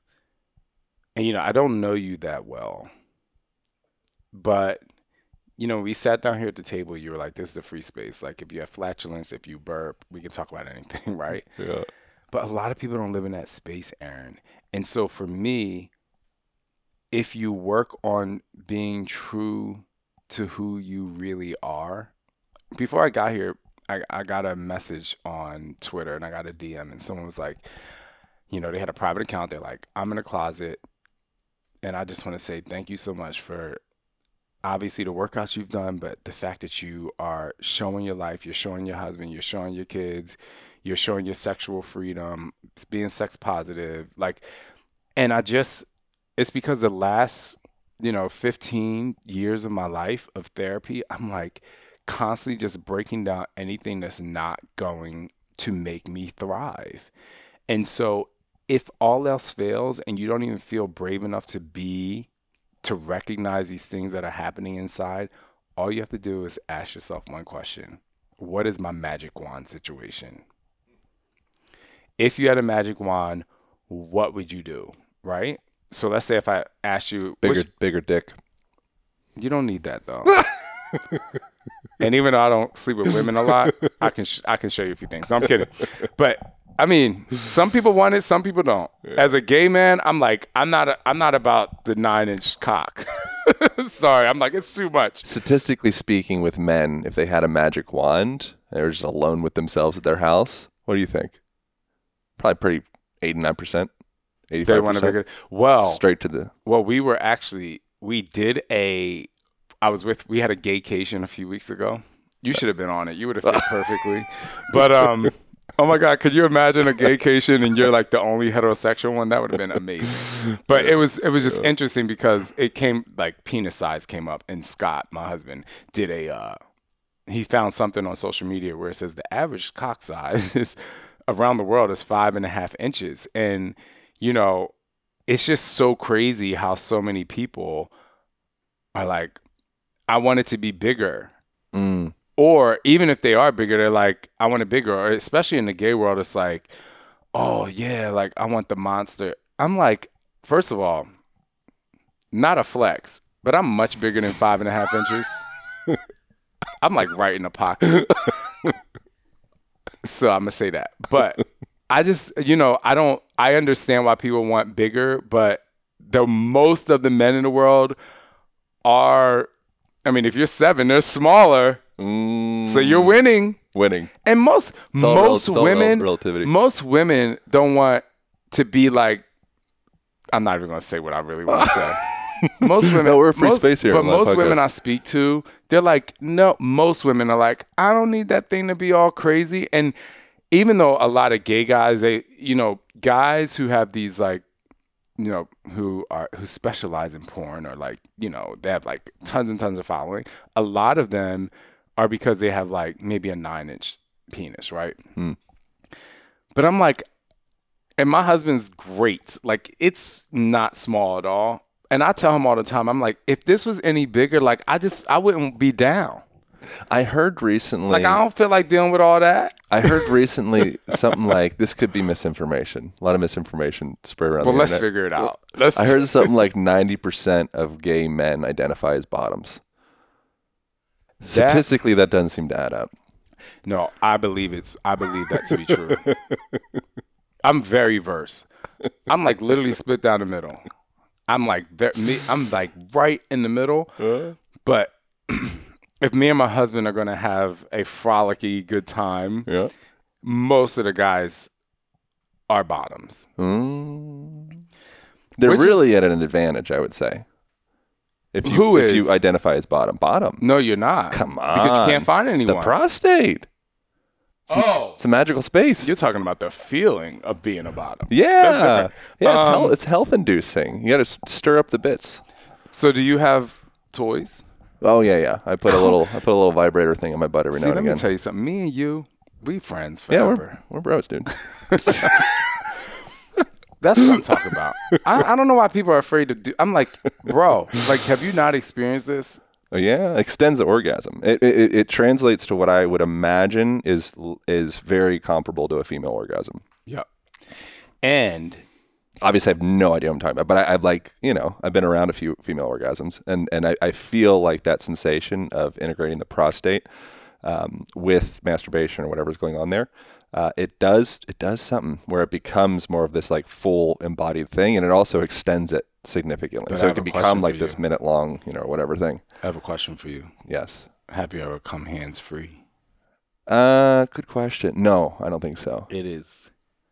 and you know, I don't know you that well, but you know, we sat down here at the table. You were like, "This is a free space. Like, if you have flatulence, if you burp, we can talk about anything, right?" Yeah. But a lot of people don't live in that space, Aaron. And so for me, if you work on being true to who you really are, before I got here, I, I got a message on Twitter and I got a DM, and someone was like, you know, they had a private account. They're like, I'm in a closet, and I just want to say thank you so much for obviously the workouts you've done, but the fact that you are showing your life, you're showing your husband, you're showing your kids, you're showing your sexual freedom, being sex positive, like, and I just, it's because the last, you know, 15 years of my life of therapy, I'm like constantly just breaking down anything that's not going to make me thrive. And so if all else fails and you don't even feel brave enough to be to recognize these things that are happening inside, all you have to do is ask yourself one question. What is my magic wand situation? If you had a magic wand, what would you do? Right? So let's say if I asked you Bigger, which- bigger dick. you don't need that though. and even though I don't sleep with women a lot, I can sh- I can show you a few things. No, I'm kidding. But I mean, some people want it, some people don't. As a gay man, I'm like, I'm not a, I'm not about the nine inch cock. Sorry, I'm like, it's too much. Statistically speaking, with men, if they had a magic wand, they were just alone with themselves at their house. What do you think? Probably pretty eighty nine percent, eighty They five want to make percent. Well, Straight to the. Well, we were actually we did a. I was with we had a gaycation a few weeks ago. You should have been on it. You would have fit perfectly. But um, oh my god, could you imagine a gaycation and you're like the only heterosexual one? That would have been amazing. But it was it was just interesting because it came like penis size came up, and Scott, my husband, did a. Uh, he found something on social media where it says the average cock size is around the world is five and a half inches, and you know it's just so crazy how so many people are like, I want it to be bigger. Mm, Or even if they are bigger, they're like, I want it bigger. Or especially in the gay world, it's like, oh yeah, like I want the monster. I'm like, first of all, not a flex, but I'm much bigger than five and a half inches. I'm like right in the pocket. so I'm gonna say that. But I just, you know, I don't, I understand why people want bigger, but the most of the men in the world are, I mean, if you're seven, they're smaller, Mm, so you're winning. winning. And most most rel- women, relativity. most women don't want to be like. I'm not even gonna say what I really want to say. Most women, No, we're free most- space here But most women. I speak to, they're like, no. Most women are like, I don't need that thing to be all crazy. And even though a lot of gay guys, they, you know, guys who have these like, you know, who are who specialize in porn or like, you know, they have like tons and tons of following. A lot of them are because they have like maybe a nine inch penis, right? Hmm. But I'm like, and my husband's great. Like it's not small at all. And I tell him all the time, I'm like, if this was any bigger, like I just I wouldn't be down. I heard recently. Like I don't feel like dealing with all that. I heard recently something like this could be misinformation. A lot of misinformation spread around But the let's internet. figure it out. Let's I heard something like ninety percent of gay men identify as bottoms. Statistically, that doesn't seem to add up. No, I believe it's I believe that to be true. I'm very verse. I'm like literally split down the middle. I'm like me I'm like right in the middle. But if me and my husband are gonna have a frolicky good time, Yeah. most of the guys are bottoms. Mm. They're Which is- really at an advantage, I would say. If you Who if is? you identify as bottom, bottom. No, you're not. Come on, Because you can't find anyone. The anyone. Prostate. oh. It's a magical space. You're talking about the feeling of being a bottom. yeah, yeah. It's, Um, health, it's health inducing. You got to stir up the bits. So do you have toys? Oh yeah, yeah. I put a little, I put a little vibrator thing on my butt every See, now let me tell you something. Me and you, we friends yeah, we're we're bros, dude. That's what I'm talking about. I, I don't know why people are afraid to do. I'm like, bro, like, have you not experienced this? Oh, yeah, extends the orgasm. It, it it translates to what I would imagine is is very comparable to a female orgasm. Yeah, And Obviously, I have no idea what I'm talking about, but I, I've like you know I've been around a few female orgasms, and and I, I feel like that sensation of integrating the prostate um, with masturbation or whatever's going on there. Uh, it does it does something where it becomes more of this like full embodied thing, and it also extends it significantly, But so it can become like this minute long, you know, whatever thing. I have a question for you. Yes. Have you ever come hands free? Uh, good question. No, I don't think so. It is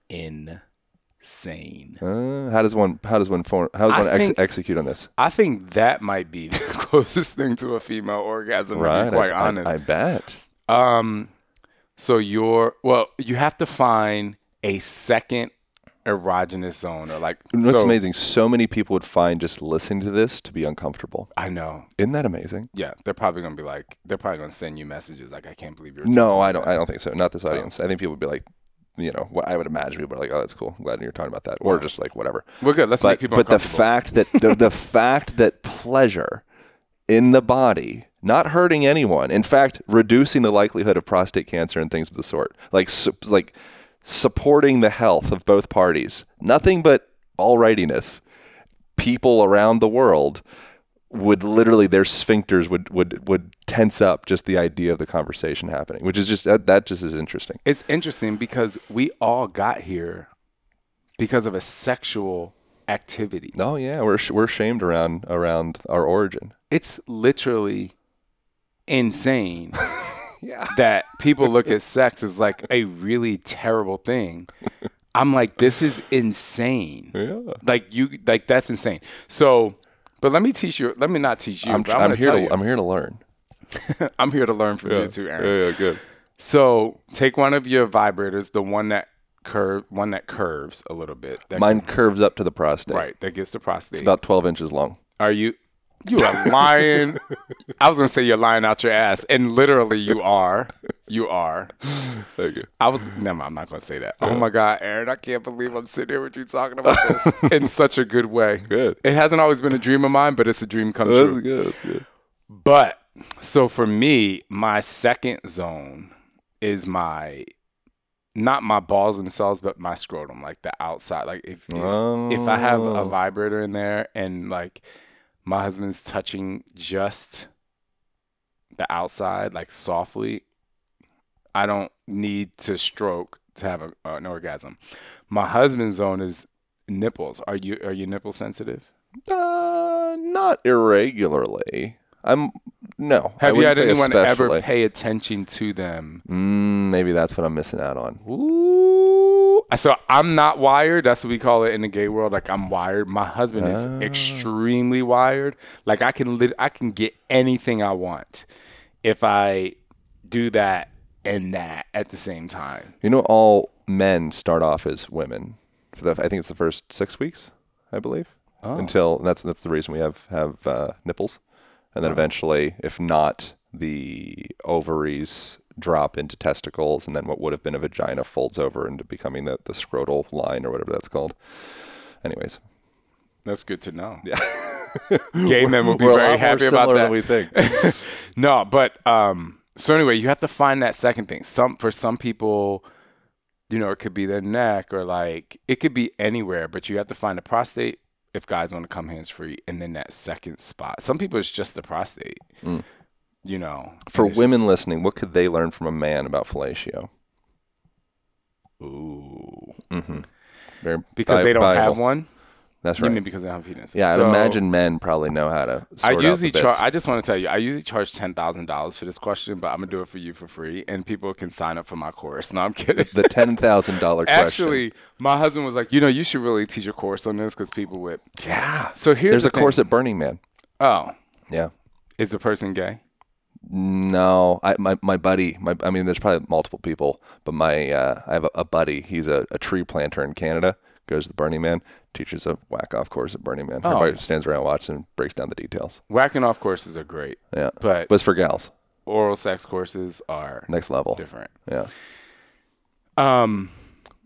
insane. Uh, how does one how does one form, how does I one ex- think- execute on this? I think that might be the closest thing to a female orgasm, to Right, be quite I, I- honest. I, bet. Um, so you're well, you have to find a second erogenous zone, or like What's so- amazing? So many people would find just listening to this to be uncomfortable. I know. Isn't that amazing? Yeah, they're probably gonna be like, they're probably gonna send you messages like, I can't believe you're. No, I don't. I don't think so. Not this audience. I think people would be like, you know, what I would imagine people are like, oh, that's cool. I'm glad you're talking about that, or just like whatever. that." We're good. Let's make But people but the fact that the, the fact that pleasure in the body not hurting anyone in fact reducing the likelihood of prostate cancer and things of the sort like su- like supporting the health of both parties. Nothing but alrightiness people around the world would literally their sphincters would would would tense up just the idea of the conversation happening which is just that, that just is interesting. It's interesting because we all got here because of a sexual activity. oh yeah we're sh- we're shamed around around our origin It's literally insane yeah that people look at sex as like a really terrible thing. I'm like, this is insane. yeah Like you, like that's insane. So, but let me teach you. Let me not teach you. I'm, I'm, I'm here to you. I'm here to learn I'm here to learn from you too, Aaron. yeah good So take one of your vibrators, the one that curve, one that curves a little bit. That Mine curves up to the prostate. right, that gets the prostate. It's about 12 inches long. Are you? You are lying. I was gonna say you're lying out your ass, and literally you are. You are. Thank you. I was. Never. I'm not gonna say that. Oh my God, Aaron! I can't believe I'm sitting here with you talking about this in such a good way. Good. It hasn't always been a dream of mine, but it's a dream come true. Good. That's good. But so for me, my second zone is my not my balls themselves, but my scrotum, like the outside. Like if if, if I have a Oh. vibrator in there and like my husband's touching just the outside, like softly, I don't need to stroke to have a, an orgasm. My husband's zone is nipples. Are you are you nipple sensitive? Uh, not irregularly. I'm no. Have you had anyone ever pay attention to them? Mm, maybe that's what I'm missing out on. Ooh. So I'm not wired. That's what we call it in the gay world. Like I'm wired. My husband is Ah. extremely wired. Like I can lit- I can get anything I want if I do that and that at the same time. You know, all men start off as women. For the, I think it's the first six weeks, I believe. Oh. Until that's that's the reason we have have uh, nipples, and then eventually, if not, the ovaries drop into testicles, and then what would have been a vagina folds over into becoming the the scrotal line or whatever that's called. Anyways, That's good to know. Yeah. Gay men will be we're very happy about that. we think. no, but um so anyway, you have to find that second thing. Some for some people, you know, it could be their neck or like it could be anywhere, but you have to find a prostate if guys want to come hands free and then that second spot. Some people it's just the prostate. Mm. You know. For women listening, what could they learn from a man about fellatio? just- ooh. Mm-hmm. Very Because they don't have one. That's You right. mean because they have penis? yeah, So- I'd imagine men probably know how to. I usually charge. I just want to tell you, I usually charge ten thousand dollars for this question, but I'm gonna do it for you for free, and people can sign up for my course. No, I'm kidding. the ten thousand dollar question. Actually, my husband was like, you know, you should really teach a course on this because people would. yeah. So here's There's the a course at Burning Man. Oh, Yeah. is the person gay? No, I my, my buddy, my I mean, there's probably multiple people, but my uh, I have a, a buddy. He's a, a tree planter in Canada. Goes to the Burning Man, teaches a whack off course at Burning Man. Oh. Everybody stands around, watches, and breaks down the details. Whacking off courses are great, Yeah, but but it's for gals, oral sex courses are next level. different. Yeah. Um,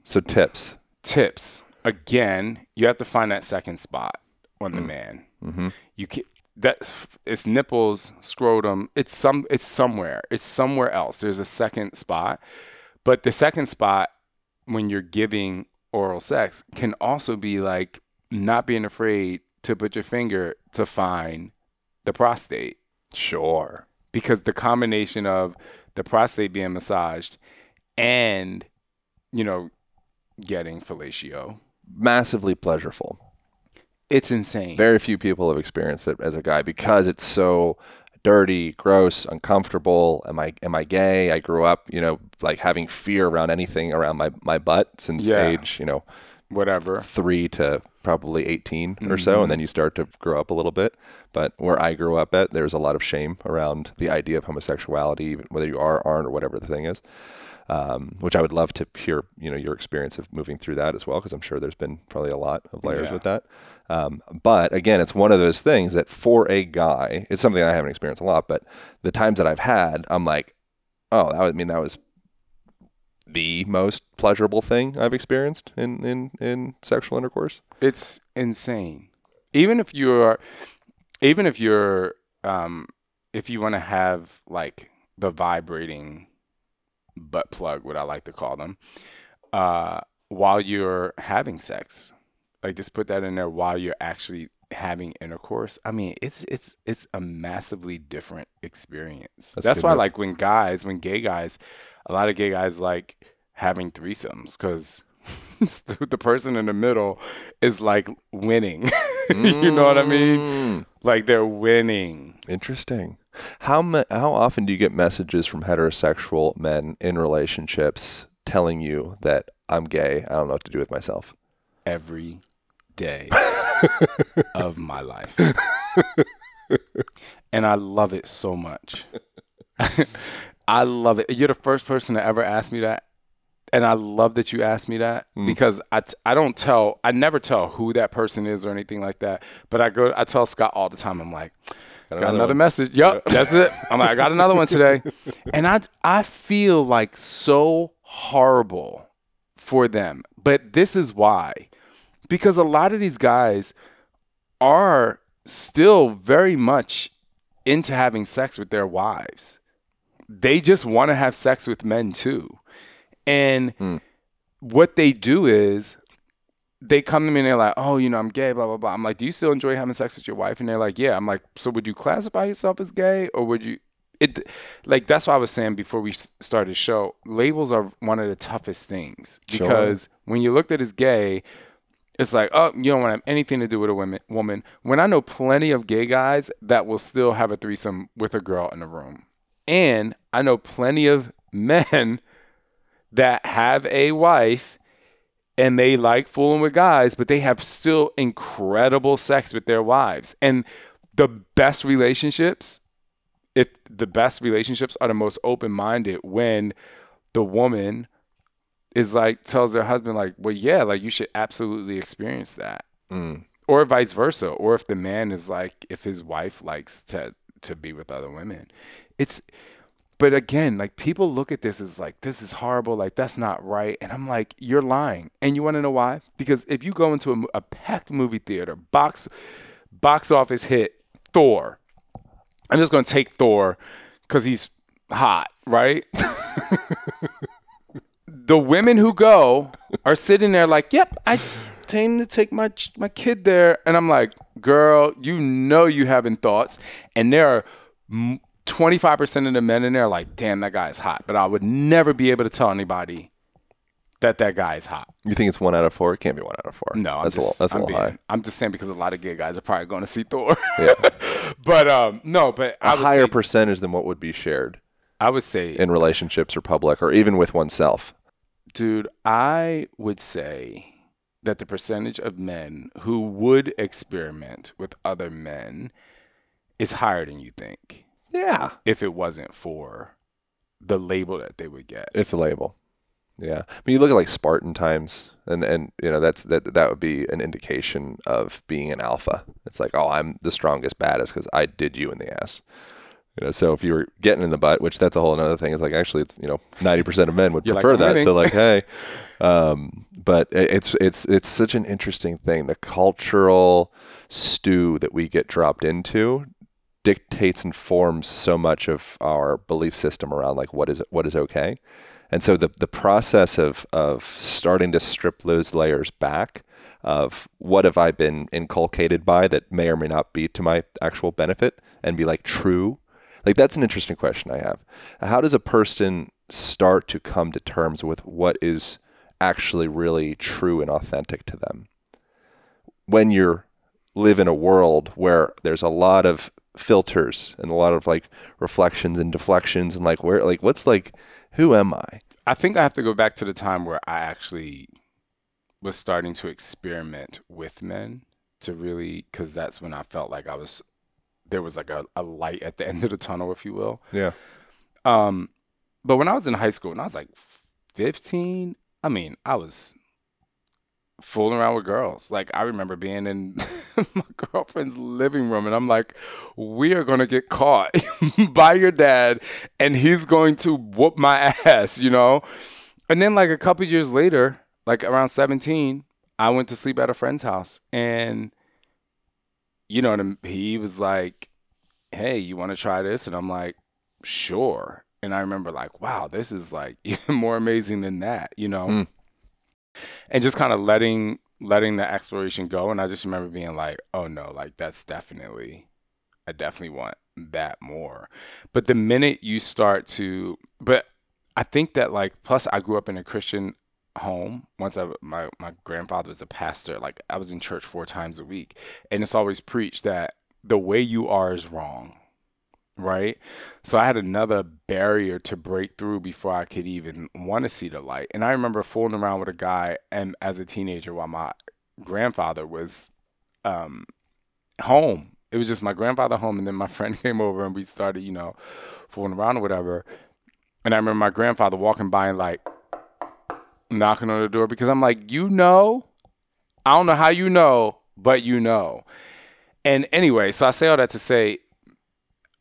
So tips. tips again. You have to find that second spot on the man. Mm-hmm. You can that it's nipples, scrotum. It's some. It's somewhere. It's somewhere else. There's a second spot, but the second spot when you're giving oral sex can also be like not being afraid to put your finger to find the prostate Sure. because the combination of the prostate being massaged and you know getting fellatio Massively pleasureful. it's insane Very few people have experienced it as a guy because it's so dirty, gross, uncomfortable. Am I am I gay? I grew up, you know, like having fear around anything around my, my butt since Yeah. age, you know, whatever three to probably 18 or so. And mm-hmm. then you start to grow up a little bit. But where I grew up at, there's a lot of shame around the idea of homosexuality, even whether you are, aren't, or whatever the thing is. Um, which I would love to hear, you know, your experience of moving through that as well, because I'm sure there's been probably a lot of layers Yeah. with that. Um, but again, it's one of those things that for a guy, it's something I haven't experienced a lot. But the times that I've had, I'm like, oh, that would I mean that was the most pleasurable thing I've experienced in in in sexual intercourse. it's insane even if you're even if you're um if you want to have like the vibrating butt plug what i like to call them uh while you're having sex. Like just put that in there while you're actually having intercourse. I mean it's it's it's a massively different experience. That's that's, why move. like when guys when gay guys a lot of gay guys like having threesomes because the person in the middle is like winning. You know what i mean? Mm, like they're winning. Interesting. How ma- how often do you get messages from heterosexual men in relationships telling you that I'm gay? I don't know what to do with myself. every day of my life. and I love it so much. I love it. You're the first person to ever ask me that. And I love that you asked me that mm. because I, t- I don't tell, I never tell who that person is or anything like that. But I go, I tell Scott all the time, I'm like, got another another, message. Yep, that's it. I'm like, I got another one today. And I, I feel like so horrible for them. But this is why because a lot of these guys are still very much into having sex with their wives. They just want to have sex with men too. And hmm. what they do is they come to me and they're like, oh, you know, I'm gay, blah, blah, blah. I'm like, do you still enjoy having sex with your wife? And they're like, yeah. I'm like, so would you classify yourself as gay or would you? it like that's what I was saying before we started the show. Labels are one of the toughest things Sure. because when you looked at as gay, it's like, oh, you don't want to have anything to do with a woman. Woman. When I know plenty of gay guys that will still have a threesome with a girl in the room, and I know plenty of men that have a wife and they like fooling with guys, but they have still incredible sex with their wives. And the best relationships, if the best relationships are the most open minded when the woman is like tells their husband like, well, yeah, like you should absolutely experience that, Mm. or vice versa, or if the man is like, if his wife likes to to be with other women, it's but again, like people look at this as like, this is horrible. Like, that's not right. And I'm like, you're lying. And you want to know why? Because if you go into a, a packed movie theater, box, box office hit, Thor, I'm just going to take Thor because he's hot, right? the women who go are sitting there like, yep, I came to take my my kid there. And I'm like, girl, you know you having thoughts. And there are m- 25% of the men in there are like, damn, that guy's hot. But I would never be able to tell anybody that that guy is hot. You think it's one out of four? It can't be one out of four. No, I'm that's just, a little, that's I'm a little being, high. I'm just saying because a lot of gay guys are probably going to see Thor. yeah. but um, no, but a higher say, percentage than what would be shared. I would say in relationships or public or even with oneself. Dude, I would say that the percentage of men who would experiment with other men is higher than you think. Yeah. If it wasn't for the label that they would get. It's a label. Yeah. But you look at like Spartan times and and you know that's that that would be an indication of being an alpha. It's like, "Oh, I'm the strongest baddest cuz I did you in the ass." You know, so if you were getting in the butt, which that's a whole another thing, is like actually, it's, you know, ninety percent of men would You're like, prefer that. winning." So like, hey, um, but it- it's it's it's such an interesting thing. The cultural stew that we get dropped into dictates and forms so much of our belief system around like what is what is okay. And so the the process of of starting to strip those layers back of what have I been inculcated by that may or may not be to my actual benefit and be like true. Like that's an interesting question I have. How does a person start to come to terms with what is actually really true and authentic to them? When you live in a world where there's a lot of filters and a lot of like reflections and deflections and like where like what's like who am I? I think I have to go back to the time where I actually was starting to experiment with men to really, because that's when I felt like I was, there was like a, a light at the end of the tunnel, if you will. Yeah. Um, but when I was in high school, and I was like 15, I mean, I was fooling around with girls. Like I remember being in my girlfriend's living room, and I'm like, "We are gonna get caught by your dad, and he's going to whoop my ass," you know. And then like a couple years later, like around 17, I went to sleep at a friend's house, and you know, he was like, "Hey, you want to try this?" And I'm like, "Sure." And I remember like, "Wow, this is like even more amazing than that," you know. Mm. And just kind of letting letting the exploration go, and I just remember being like, "Oh no, like that's definitely, I definitely want that more." But the minute you start to, but I think that like, plus I grew up in a Christian home. Once I, my my grandfather was a pastor like i was in church four times a week. And it's always preached that the way you are is wrong right? So i had another barrier to break through before i could even want to see the light. And i remember fooling around with a guy and as a teenager while my grandfather was um home. It was just my grandfather home and then my friend came over and we started you know fooling around or whatever. And i remember my grandfather walking by and like knocking on the door because I'm like, you know, I don't know how you know, but you know. And anyway, so I say all that to say,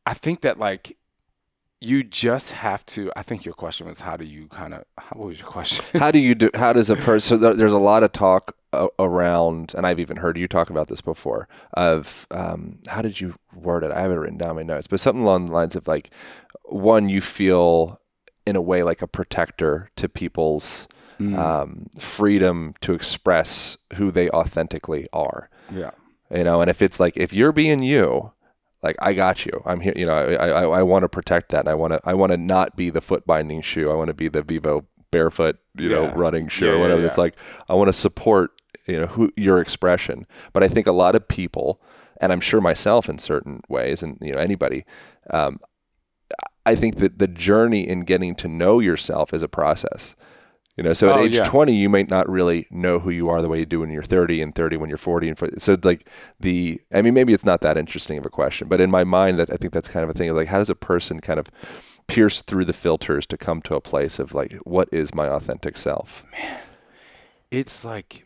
I think that like you just have to. I think your question was, how do you kind of? What was your question? how do you do how does a person so there's a lot of talk around and i've even heard you talk about this before of um, how did you word it i haven't written down my notes but something along the lines of like one you feel in a way like a protector to people's Mm, um, freedom to express who they authentically are yeah, you know and if it's like if you're being you like I got you. I'm here. You know, I I, I want to protect that. And I want to I want to not be the foot binding shoe. I want to be the Vivo barefoot, you know, running shoe Yeah, or yeah, whatever. yeah. It's like I want to support you know who your expression. But I think a lot of people, and I'm sure myself in certain ways, and you know anybody. Um, I think that the journey in getting to know yourself is a process. You know, so at Oh, age yeah. 20, you might not really know who you are the way you do when you're 30, and 30 when you're 40, and 40. so like the. I mean, maybe it's not that interesting of a question, but in my mind, that I think that's kind of a thing. Of like, how does a person kind of pierce through the filters to come to a place of like, what is my authentic self? Man, it's like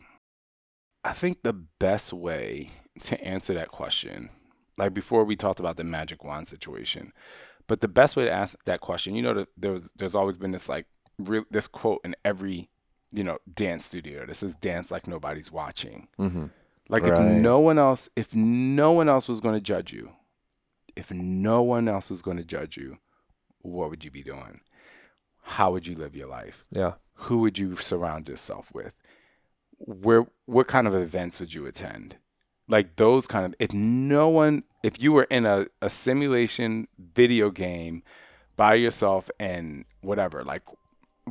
I think the best way to answer that question, like before we talked about the magic wand situation, but the best way to ask that question, you know, there's there's always been this like real this quote in every you know dance studio. This is dance like nobody's watching. Mm-hmm. Like Right. if no one else, if no one else was going to judge you, if no one else was going to judge you, what would you be doing? How would you live your life? Yeah. who would you surround yourself with? Where what kind of events would you attend? Like those kind of if no one if you were in a, a simulation video game by yourself and whatever, like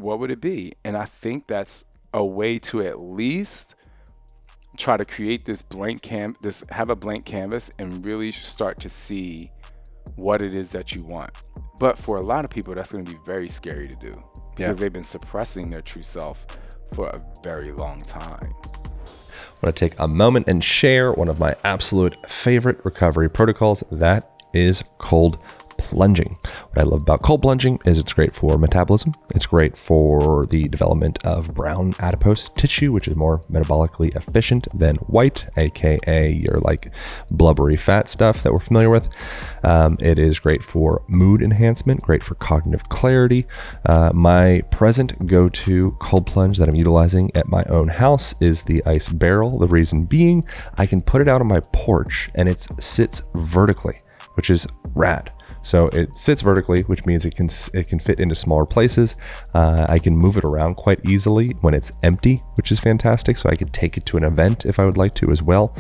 what would it be? And I think that's a way to at least try to create this blank cam this have a blank canvas and really start to see what it is that you want. But for a lot of people that's going to be very scary to do because Yeah. they've been suppressing their true self for a very long time. I want to take a moment and share one of my absolute favorite recovery protocols. That is cold plunging. What I love about cold plunging is it's great for metabolism. It's great for the development of brown adipose tissue, which is more metabolically efficient than white, aka your like blubbery fat stuff that we're familiar with. Um, it is great for mood enhancement, great for cognitive clarity. Uh, my present go-to cold plunge that I'm utilizing at my own house is the ice barrel. The reason being, I can put it out on my porch and it sits vertically, which is rad. So it sits vertically, which means it can it can fit into smaller places. Uh, I can move it around quite easily when it's empty, which is fantastic. So I could take it to an event if I would like to as well.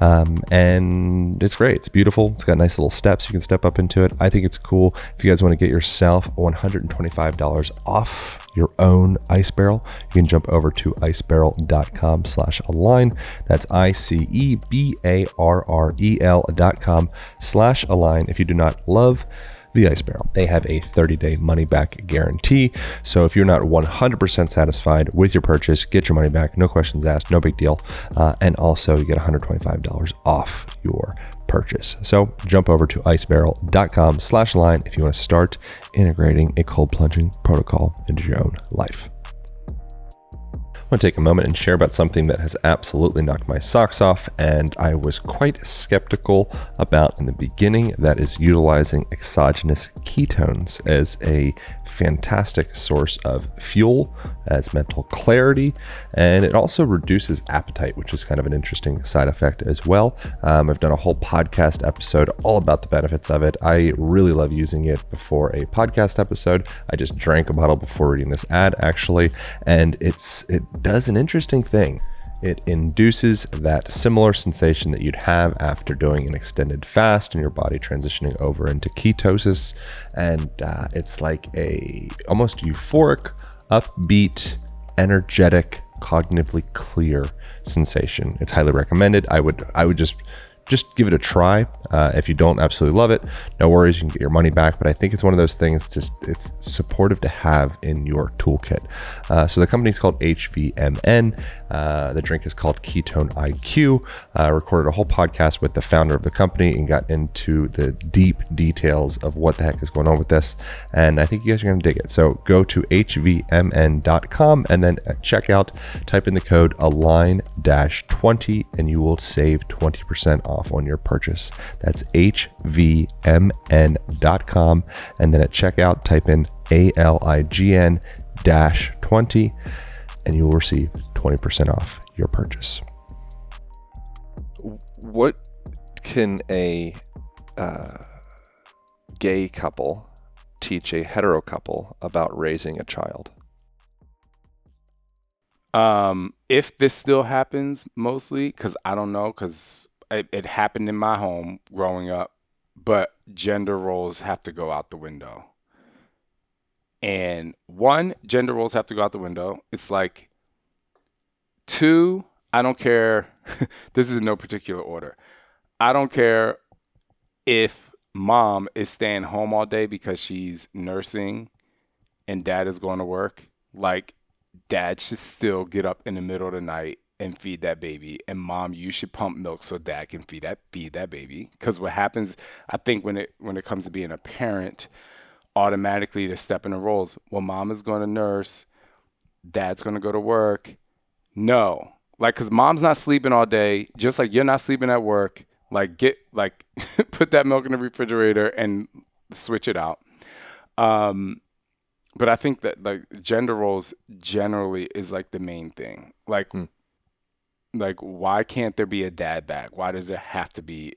Um, and it's great. It's beautiful. It's got nice little steps you can step up into it. I think it's cool. If you guys want to get yourself $125 off your own ice barrel, you can jump over to icebarrel.com slash align. That's I-C-E-B-A-R-R-E-L dot com slash align. If you do not love the Ice Barrel. They have a 30 day money back guarantee. So if you're not 100% satisfied with your purchase, get your money back. No questions asked, no big deal. Uh, and also, you get $125 off your purchase. So jump over to icebarrel.com slash line if you want to start integrating a cold plunging protocol into your own life. I want to take a moment and share about something that has absolutely knocked my socks off, and I was quite skeptical about in the beginning. That is utilizing exogenous ketones as a fantastic source of fuel, as mental clarity, and it also reduces appetite, which is kind of an interesting side effect as well. Um, I've done a whole podcast episode all about the benefits of it. I really love using it before a podcast episode. I just drank a bottle before reading this ad, actually, and it's it does an interesting thing. It induces that similar sensation that you'd have after doing an extended fast and your body transitioning over into ketosis, and uh, it's like a almost euphoric, upbeat, energetic, cognitively clear sensation. It's highly recommended. I would I would just just give it a try. Uh, if you don't absolutely love it, no worries, you can get your money back. But I think it's one of those things. Just it's supportive to have in your toolkit. Uh, so the company's called HVMN. Uh, the drink is called Ketone IQ. Uh, recorded a whole podcast with the founder of the company and got into the deep details of what the heck is going on with this. And I think you guys are going to dig it. So go to hvmn.com and then at checkout, type in the code align-20 and you will save 20% off on your purchase. That's hvmn.com. And then at checkout, type in A-L-I-G-N dash 20 and you will receive 20% off your purchase. What can a uh, gay couple teach a hetero couple about raising a child? Um, if this still happens, mostly because I don't know, because it, it happened in my home growing up, but gender roles have to go out the window. And one, gender roles have to go out the window. It's like two, I don't care. this is in no particular order. I don't care if mom is staying home all day because she's nursing and dad is going to work. Like, dad should still get up in the middle of the night and feed that baby. And mom you should pump milk so dad can feed that feed that baby. Because what happens i think when it when it comes to being a parent automatically to step in the roles. Well mom is going to nurse dad's going to go to work. No. Like because mom's not sleeping all day. Just like you're not sleeping at work like get like put that milk in the refrigerator and switch it out. Um but i think that like gender roles generally is like the main thing. Like like why can't there be a dad bag why does there have to be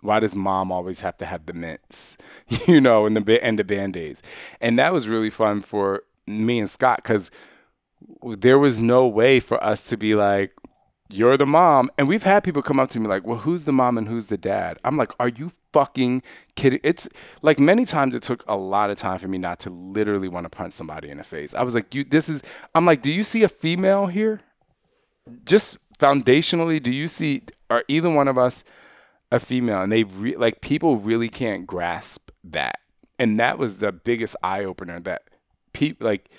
why does mom always have to have the mints you know and the and the band-aids? And that was really fun for me and scott because there was no way for us to be like you're the mom. And we've had people come up to me like well who's the mom and who's the dad? I'm like are you fucking kidding? It's like many times it took a lot of time for me not to literally want to punch somebody in the face. I was like you this is i'm like do you see a female here? Just foundationally, do you see are either one of us a female? And they re- like people really can't grasp that, and that was the biggest eye opener. That people like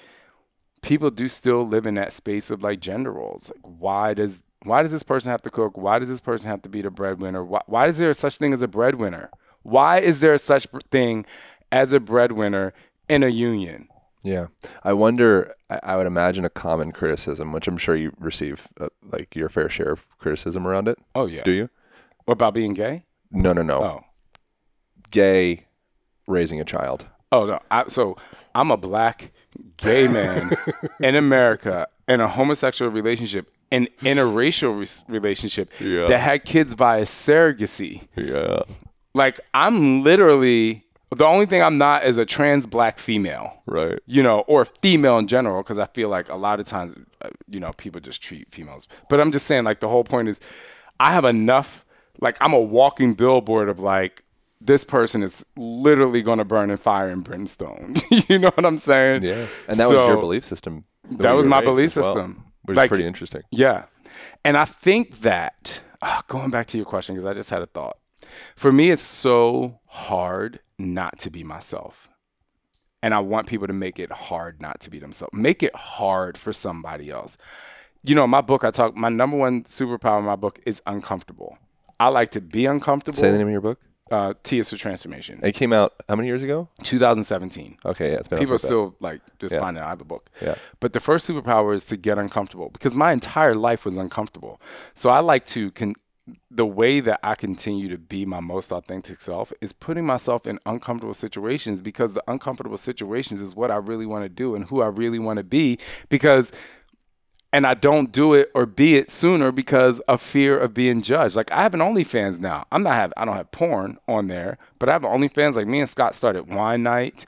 people do still live in that space of like gender roles. Like, why does why does this person have to cook? Why does this person have to be the breadwinner? Why, why is there such thing as a breadwinner? Why is there such thing as a breadwinner in a union? Yeah. I wonder, I, I would imagine a common criticism, which I'm sure you receive uh, like your fair share of criticism around it. Oh yeah. Do you? What about being gay? No, no, no. Oh. Gay, raising a child. Oh no! I, so I'm a black gay man in America in a homosexual relationship, an interracial re- relationship Yeah. that had kids via surrogacy. Yeah. Like I'm literally the only thing I'm not is a trans black female, Right. you know, or female in general, because I feel like a lot of times, uh, you know, people just treat females. But I'm just saying, like the whole point is, I have enough. Like I'm a walking billboard of like this person is literally going to burn in fire and brimstone. you know what I'm saying? Yeah. And that was your belief system. that was my belief as well, system. which Like- is pretty interesting. Yeah. And I think that, ah, going back to your question, because I just had a thought. For me, it's so hard not to be myself. And I want people to make it hard not to be themselves. Make it hard for somebody else. You know, my book, I talk, my number one superpower in my book is uncomfortable. I like to be uncomfortable. Say the name of your book. Uh, T is for transformation. It came out how many years ago? 2017 Okay, yeah, it's been people are still like just Yeah. finding out I have a book. Yeah. But the first superpower is to get uncomfortable because my entire life was uncomfortable. So I like to con- the way that I continue to be my most authentic self is putting myself in uncomfortable situations because the uncomfortable situations is what I really want to do and who I really want to be because and I don't do it or be it sooner because of fear of being judged. Like I have an OnlyFans now. I'm not have I don't have porn on there, but I have an OnlyFans. Like me and Scott started wine night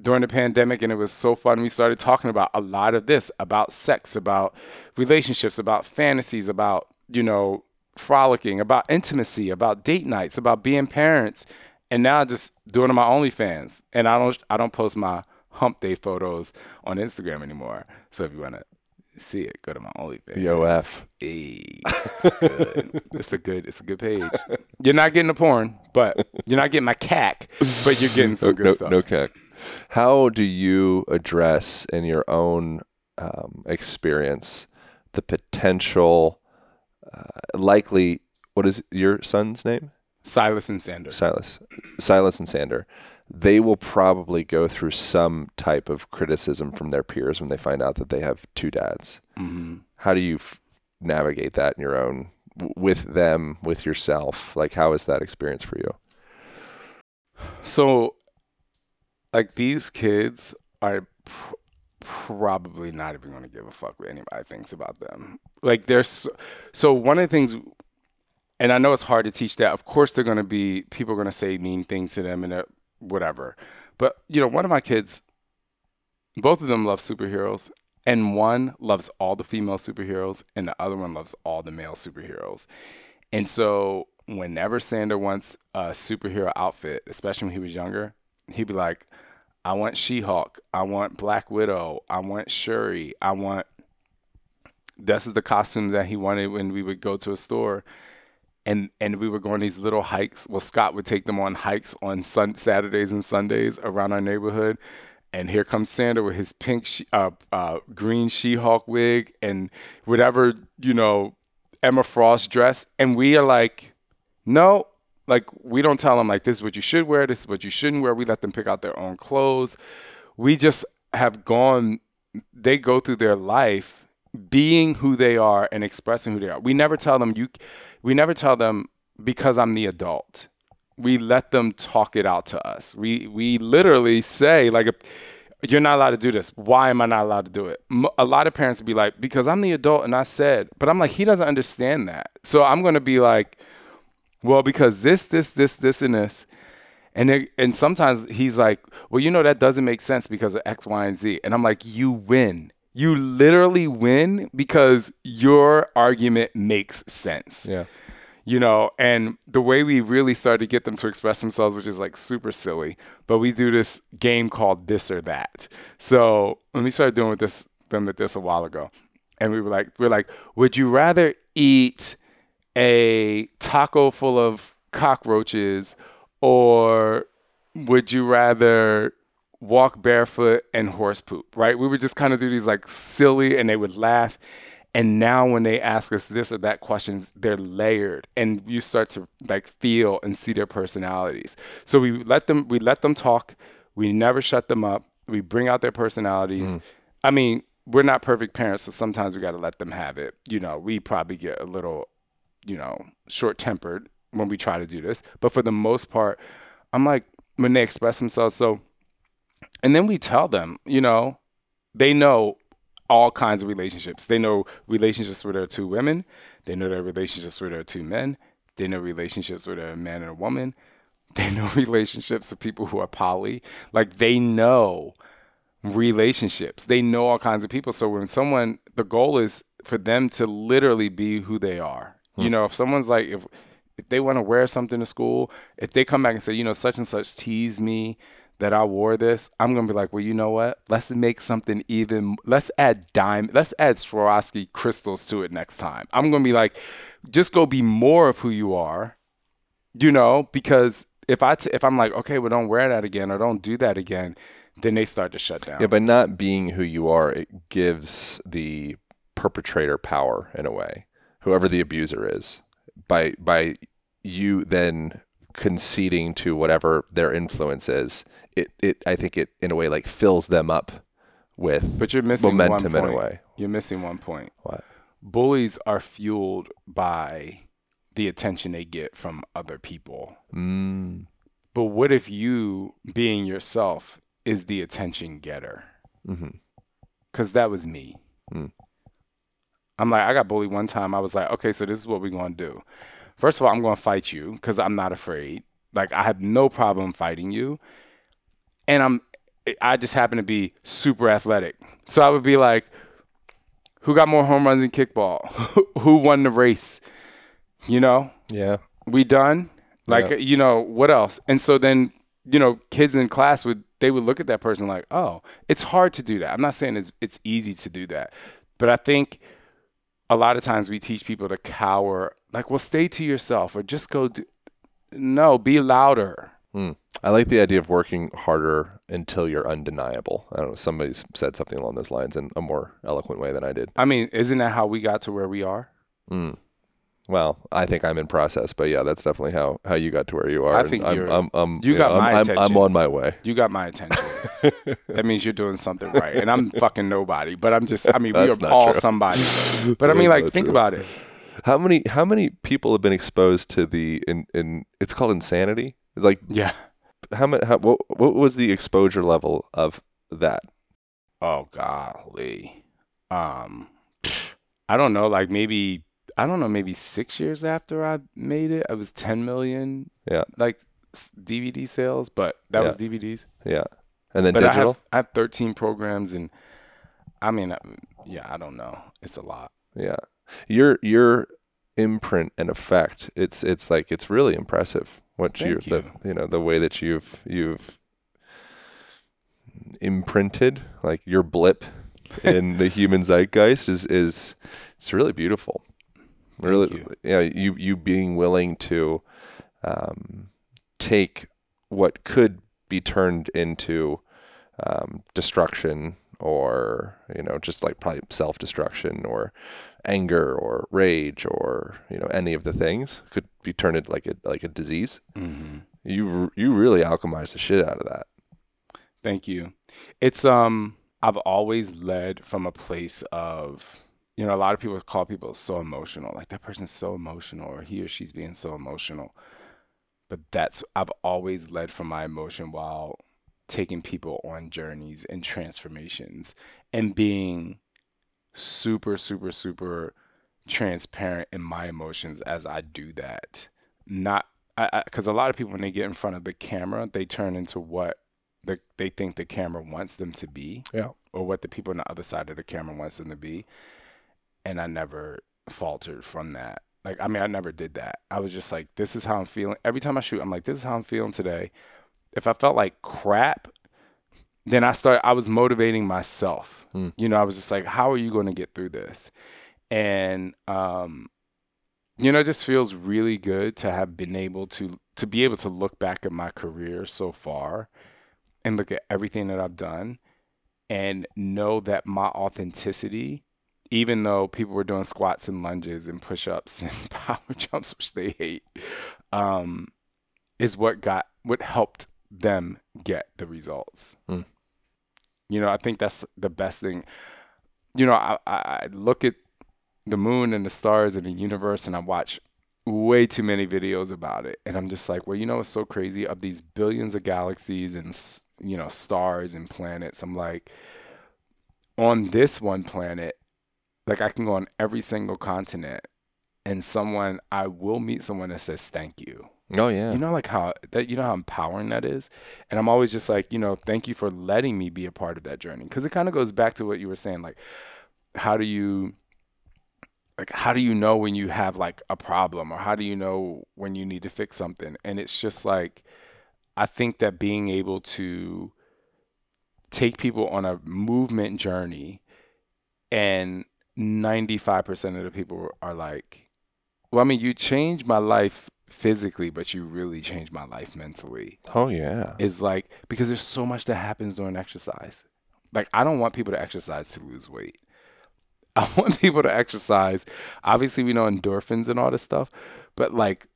during the pandemic, and it was so fun. We started talking about a lot of this, about sex, about relationships, about fantasies, about you know frolicking, about intimacy, about date nights, about being parents, and now I'm just doing it on my OnlyFans. And I don't I don't post my hump day photos on Instagram anymore. So if you want to see it, go to my OnlyFans. BOF. Hey, it's good. it's a good. It's a good page. You're not getting the porn, but you're not getting my cack, but you're getting some No, good no, stuff. no cack. How do you address in your own um, experience the potential, likely, what is your son's name? Silas and Sanders. Silas, Silas and Sander, they will probably go through some type of criticism from their peers when they find out that they have two dads. hmm How do you f- navigate that in your own with them, with yourself? Like, how is that experience for you? So, like these kids are pr- probably not even going to give a fuck what anybody thinks about them. Like they're so, so one of the things, and I know it's hard to teach that. Of course, they're going to be people are going to say mean things to them and whatever. But you know, one of my kids, both of them love superheroes, and one loves all the female superheroes, and the other one loves all the male superheroes. And so whenever Sander wants a superhero outfit, especially when he was younger, he'd be like, I want She Hulk, I want Black Widow, I want Shuri, I want. This is the costume that he wanted when we would go to a store and and we were going these little hikes. Well, Scott would take them on hikes on sun, Saturdays and Sundays around our neighborhood. And here comes Sander with his pink, she, uh, uh, green She-Hulk wig and whatever you know, Emma Frost dress. And we are like, no, like we don't tell them like this is what you should wear, this is what you shouldn't wear. We let them pick out their own clothes. We just have gone. They go through their life being who they are and expressing who they are. We never tell them you we never tell them because I'm the adult. We let them talk it out to us. We we literally say like you're not allowed to do this. Why am I not allowed to do it? A lot of parents would be like, because I'm the adult and I said, but I'm like, he doesn't understand that. So I'm going to be like, well, because this, this, this, this, and this. And and sometimes he's like, well, you know, that doesn't make sense because of X, Y, and Z. And I'm like, you win. You literally win because your argument makes sense. Yeah. You know, and the way we really started to get them to express themselves, which is like super silly, but we do this game called this or that. So when we started doing with this them with this a while ago, and we were like, we're like, would you rather eat a taco full of cockroaches or would you rather walk barefoot and horse poop, right? We would just kind of do these like silly and they would laugh. And now when they ask us this or that questions, they're layered and you start to like feel and see their personalities. So we let them we let them talk. We never shut them up. We bring out their personalities. Mm. I mean, we're not perfect parents, so sometimes we got to let them have it. You know, we probably get a little, you know, short tempered when we try to do this. But for the most part, I'm like, when they express themselves, so and then we tell them, you know, they know all kinds of relationships. They know relationships where there are two women. They know their relationships where there are two men. They know relationships where there are a man and a woman. They know relationships with people who are poly. Like they know relationships. They know all kinds of people. So when someone, the goal is for them to literally be who they are. Hmm. You know, if someone's like, if if they want to wear something to school, if they come back and say, you know, such and such teased me, that I wore this, I'm gonna be like, well, you know what? Let's make something even. Let's add dime. Let's add Swarovski crystals to it next time. I'm gonna be like, just go be more of who you are, you know, because if I t- if I'm like, okay, well, don't wear that again or don't do that again, then they start to shut down. Yeah, by not being who you are, it gives the perpetrator power in a way, whoever the abuser is. By by you then conceding to whatever their influence is, it, it I think it in a way like fills them up with but you're missing momentum one point. in a way. You're missing one point. What? Bullies are fueled by the attention they get from other people. Mm. But what if you, being yourself, is the attention getter? Because mm-hmm. that was me. Mm. I'm like, I got bullied one time. I was like, okay, so this is what we're going to do. First of all, I'm going to fight you because I'm not afraid. Like, I have no problem fighting you and I'm I just happen to be super athletic. So I would be like, who got more home runs in kickball? who won the race? You know? Yeah. We done? Like, yeah. you know, what else? And so then, you know, kids in class would they would look at that person like, oh, it's hard to do that. I'm not saying it's it's easy to do that. But I think a lot of times we teach people to cower, like, well, stay to yourself or just go do no, be louder. Mm. I like the idea of working harder until you're undeniable. I don't know. Somebody said something along those lines in a more eloquent way than I did. I mean, isn't that how we got to where we are? Mm. Well, I think I'm in process, but yeah, that's definitely how, how you got to where you are. I think I'm, you're, I'm, I'm, you got know, my I'm, attention. I'm, on my way. You got my attention. that means you're doing something right, and I'm fucking nobody. But I'm just. I mean, we are all true. somebody. But I mean, like, think true. about it. How many how many people have been exposed to the in in it's called insanity? Like yeah how much? How, what, what was the exposure level of that? Oh golly, um, I don't know. Like maybe I don't know. Maybe six years after I made it, I was ten million. Yeah, like DVD sales, but that yeah. was DVDs. Yeah, and then but digital. I have, I have thirteen programs, and I mean, yeah, I don't know. It's a lot. Yeah, you're you're imprint and effect. It's it's like it's really impressive what you the you. you know the way that you've you've imprinted like your blip in the human zeitgeist is is it's really beautiful. Thank really, you. yeah, you you being willing to um, take what could be turned into um, destruction or you know just like probably self destruction or anger or rage or you know any of the things could be turned into like a like a disease. hmm You you really alchemize the shit out of that. Thank you. It's um I've always led from a place of you know a lot of people call people so emotional like that person's so emotional or he or she's being so emotional. But that's I've always led from my emotion while taking people on journeys and transformations and being super super super transparent in my emotions as I do that. Not i because a lot of people when they get in front of the camera, they turn into what the, they think the camera wants them to be Yeah. or what the people on the other side of the camera wants them to be. And I never faltered from that. Like, I mean, I never did that. I was just like, this is how I'm feeling. Every time I shoot, I'm like, this is how I'm feeling today. If I felt like crap, then I started, I was motivating myself. Hmm. You know, I was just like, how are you going to get through this? And, um, you know, it just feels really good to have been able to to be able to look back at my career so far and look at everything that I've done and know that my authenticity, even though people were doing squats and lunges and push-ups and power jumps, which they hate, um, is what got what helped them get the results. Mm. You know, I think that's the best thing. You know, I, I look at the moon and the stars and the universe and I watch way too many videos about it and I'm just like, well, you know it's so crazy of these billions of galaxies and you know, stars and planets. I'm like on this one planet, like I can go on every single continent and someone I will meet someone that says thank you. Oh yeah. You know, like how that you know how empowering that is, and I'm always just like, you know, thank you for letting me be a part of that journey because it kind of goes back to what you were saying, like, how do you, like, how do you know when you have like a problem, or how do you know when you need to fix something? And it's just like, I think that being able to take people on a movement journey, and 95% of the people are like, well, I mean, you changed my life physically, but you really changed my life mentally. oh yeah. It's like because there's so much that happens during exercise. Like I don't want people to exercise to lose weight. I want people to exercise. Obviously, we know endorphins and all this stuff, but like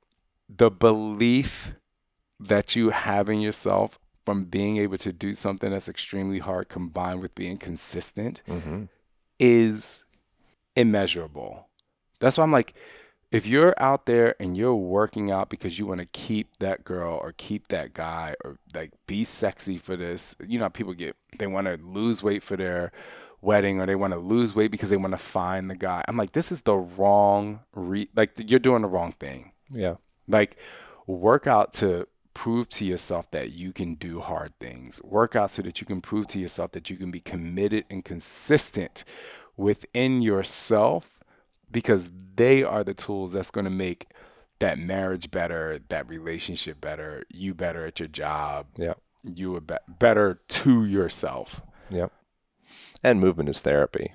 the belief that you have in yourself from being able to do something that's extremely hard combined with being consistent hmm is immeasurable. That's why I'm like, if you're out there and you're working out because you want to keep that girl or keep that guy or like be sexy for this, you know, people get they want to lose weight for their wedding or they want to lose weight because they want to find the guy. I'm like, this is the wrong re like you're doing the wrong thing. Yeah. Like work out to prove to yourself that you can do hard things. Work out so that you can prove to yourself that you can be committed and consistent within yourself because they are the tools that's going to make that marriage better, that relationship better, you better at your job, Yeah. you a be- better to yourself. Yep. And movement is therapy.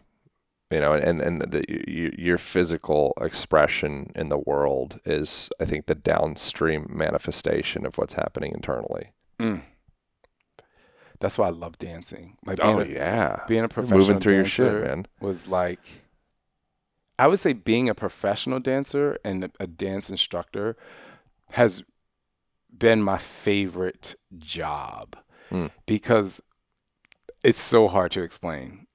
You know, and and the, your, physical expression in the world is, I think, the downstream manifestation of what's happening internally. Mm. That's why I love dancing. Like Oh a, yeah, being a professional moving through your shit, man. was like I would say being a professional dancer and a- dance instructor has been my favorite job Hmm. because it's so hard to explain.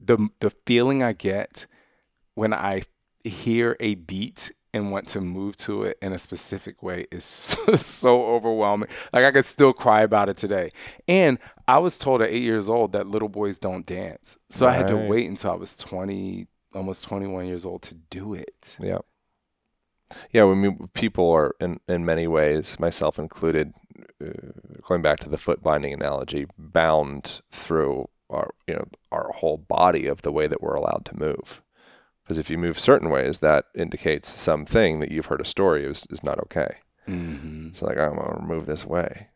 The the feeling I get when I hear a beat and want to move to it in a specific way is so, so overwhelming. Like I could still cry about it today. And I was told at eight years old that little boys don't dance. So I had to wait until I was 20, almost 21 years old to do it. Yeah. Yeah, when mean, people are in in many ways, myself included, uh, going back to the foot binding analogy, bound through our you know our whole body of the way that we're allowed to move. Because if you move certain ways, that indicates something that you've heard a story is, is not okay. Mm-hmm. So like, I'm gonna move this way.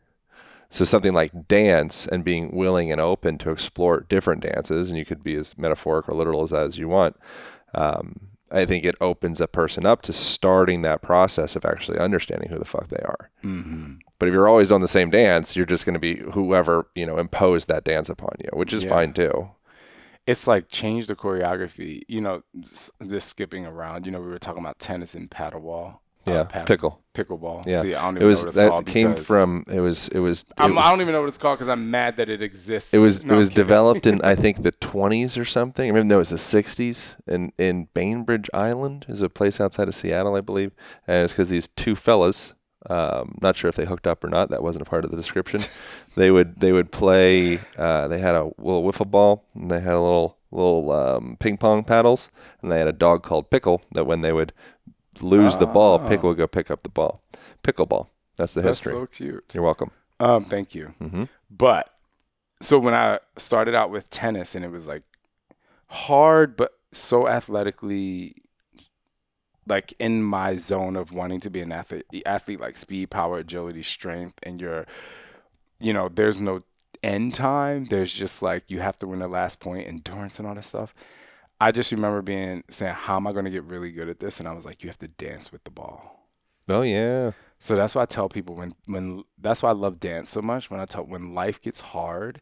So something like dance and being willing and open to explore different dances, and you could be as metaphoric or literal as, as you want. Um, I think it opens a person up to starting that process of actually understanding who the fuck they are. Mm-hmm. But if you're always doing the same dance, you're just going to be whoever you know imposed that dance upon you, which is Yeah. fine too. It's like change the choreography. You know, just skipping around. You know, we were talking about tennis and paddleball. Uh, Yeah, pad- pickle. pickleball. Yeah. See, I don't even It was know what it's that called. came from it was it was it was, I don't even know what it's called because I'm mad that it exists. it was, No, it was developed in I think the 20s or something. I mean, no, it was the 60s in in Bainbridge Island is a place outside of Seattle, I believe. And it's because these two fellas, um, not sure if they hooked up or not. That wasn't a part of the description. they would they would play. Uh, they had a little wiffle ball and they had a little little um, ping pong paddles, and they had a dog called Pickle that when they would lose the ball, Ah. Pickle would go pick up the ball. Pickleball. That's the That's history. so cute. You're welcome. Um, thank you. hmm But so when I started out with tennis and it was like hard but so athletically like in my zone of wanting to be an athlete athlete like speed, power, agility, strength and you're you know, there's no end time. There's just like you have to win the last point, endurance and all that stuff. I just remember being saying, How am I gonna get really good at this? And I was like, You have to dance with the ball. Oh yeah. So that's why I tell people when when that's why I love dance so much. When I tell when life gets hard,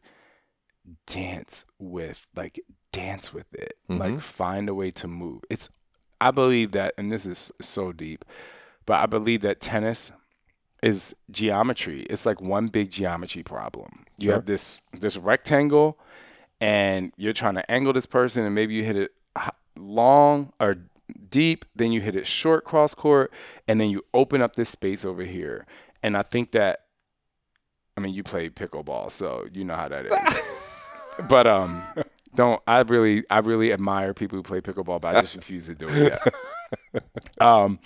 dance with like dance with it. Like Mhm. find a way to move. It's I believe that and this is so deep, but I believe that tennis is geometry. It's like one big geometry problem. You Sure. have this this rectangle and you're trying to angle this person and maybe you hit it long or deep, then you hit it short cross court, and then you open up this space over here. And I think that, I mean, you play pickleball, so you know how that is. but um, don't I really I really admire people who play pickleball, but I just refuse to do it um,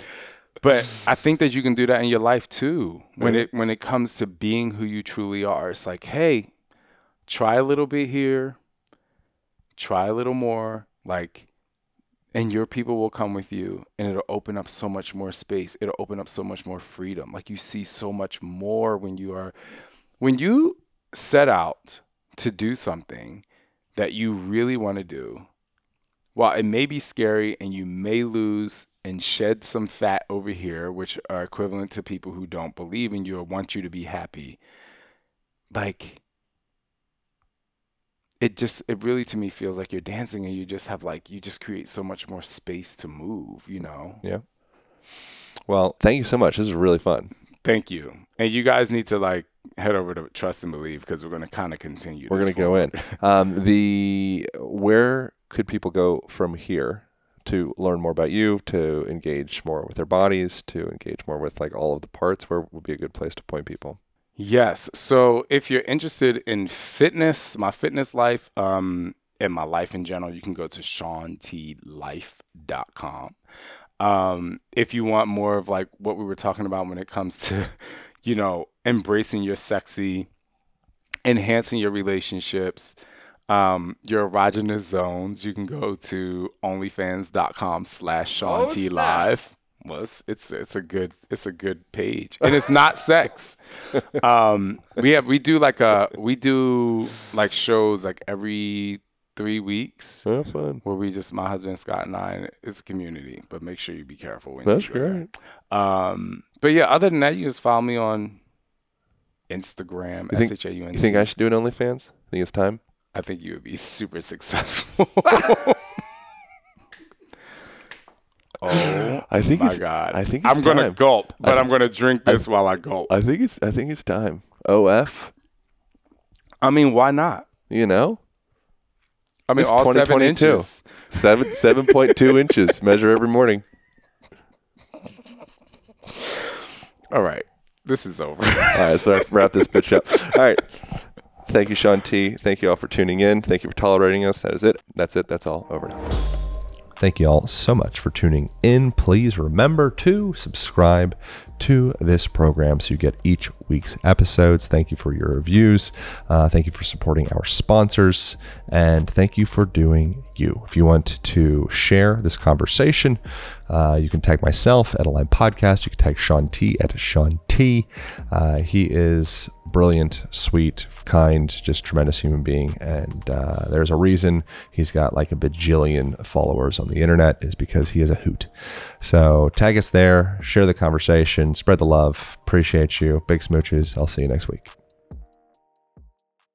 but I think that you can do that in your life too. When it when it comes to being who you truly are, it's like, hey, try a little bit here, try a little more, like and your people will come with you and it'll open up so much more space. It'll open up so much more freedom. Like you see so much more when you are when you set out to do something that you really want to do. While it may be scary and you may lose and shed some fat over here which are equivalent to people who don't believe in you or want you to be happy like it just it really to me feels like you're dancing and you just have like you just create so much more space to move you know Yeah. Well, thank you so much. This is really fun. thank you and you guys need to like head over to trust and believe because we're going to kind of continue We're gonna go in. Um, the where could people go from here to learn more about you, to engage more with their bodies, to engage more with like all of the parts? Where would be a good place to point people? Yes. So if you're interested in fitness, my fitness life, um, and my life in general, you can go to ShaunTLife.com. Um, if you want more of like what we were talking about when it comes to, you know, embracing your sexy, enhancing your relationships, um, your erogenous zones, you can go to onlyfans.com slash Shaun Oh, T snap. Live. Well, it's, it's it's a good it's a good page, and it's not sex. Um, we have we do like a we do like shows like every three weeks Oh, fun. where we just my husband Scott and I it's a community, but make sure you be careful when That's you go there. great. Um, but yeah, other than that, you just follow me on Instagram. You think- S H A U N You think I should do an OnlyFans? I think it's time? I think you would be super successful. oh I think my it's. god! I think it's I'm gonna gulp, but I- I, am gonna drink this while I gulp. I think it's. I think it's time. OF. I mean, why not? You know, I mean, It's all seven 2022. inches. seven seven point two inches. Measure every morning. All right, this is over. All right, so let's wrap this bitch up. All right. Thank you, Shaun T. Thank you all for tuning in. Thank you for tolerating us. That is it. That's it. That's all. Over now. Thank you all so much for tuning in. Please remember to subscribe to this program so you get each week's episodes. Thank you for your reviews. Uh, thank you for supporting our sponsors. And thank you for doing you. If you want to share this conversation, uh, you can tag myself at Align Podcast. You can tag Shaun T at Shaun T. Uh, he is brilliant, sweet, kind, just tremendous human being. And uh, there's a reason he's got like a bajillion followers on the internet is because he is a hoot. So tag us there, share the conversation, spread the love. Appreciate you. Big smooches. I'll see you next week.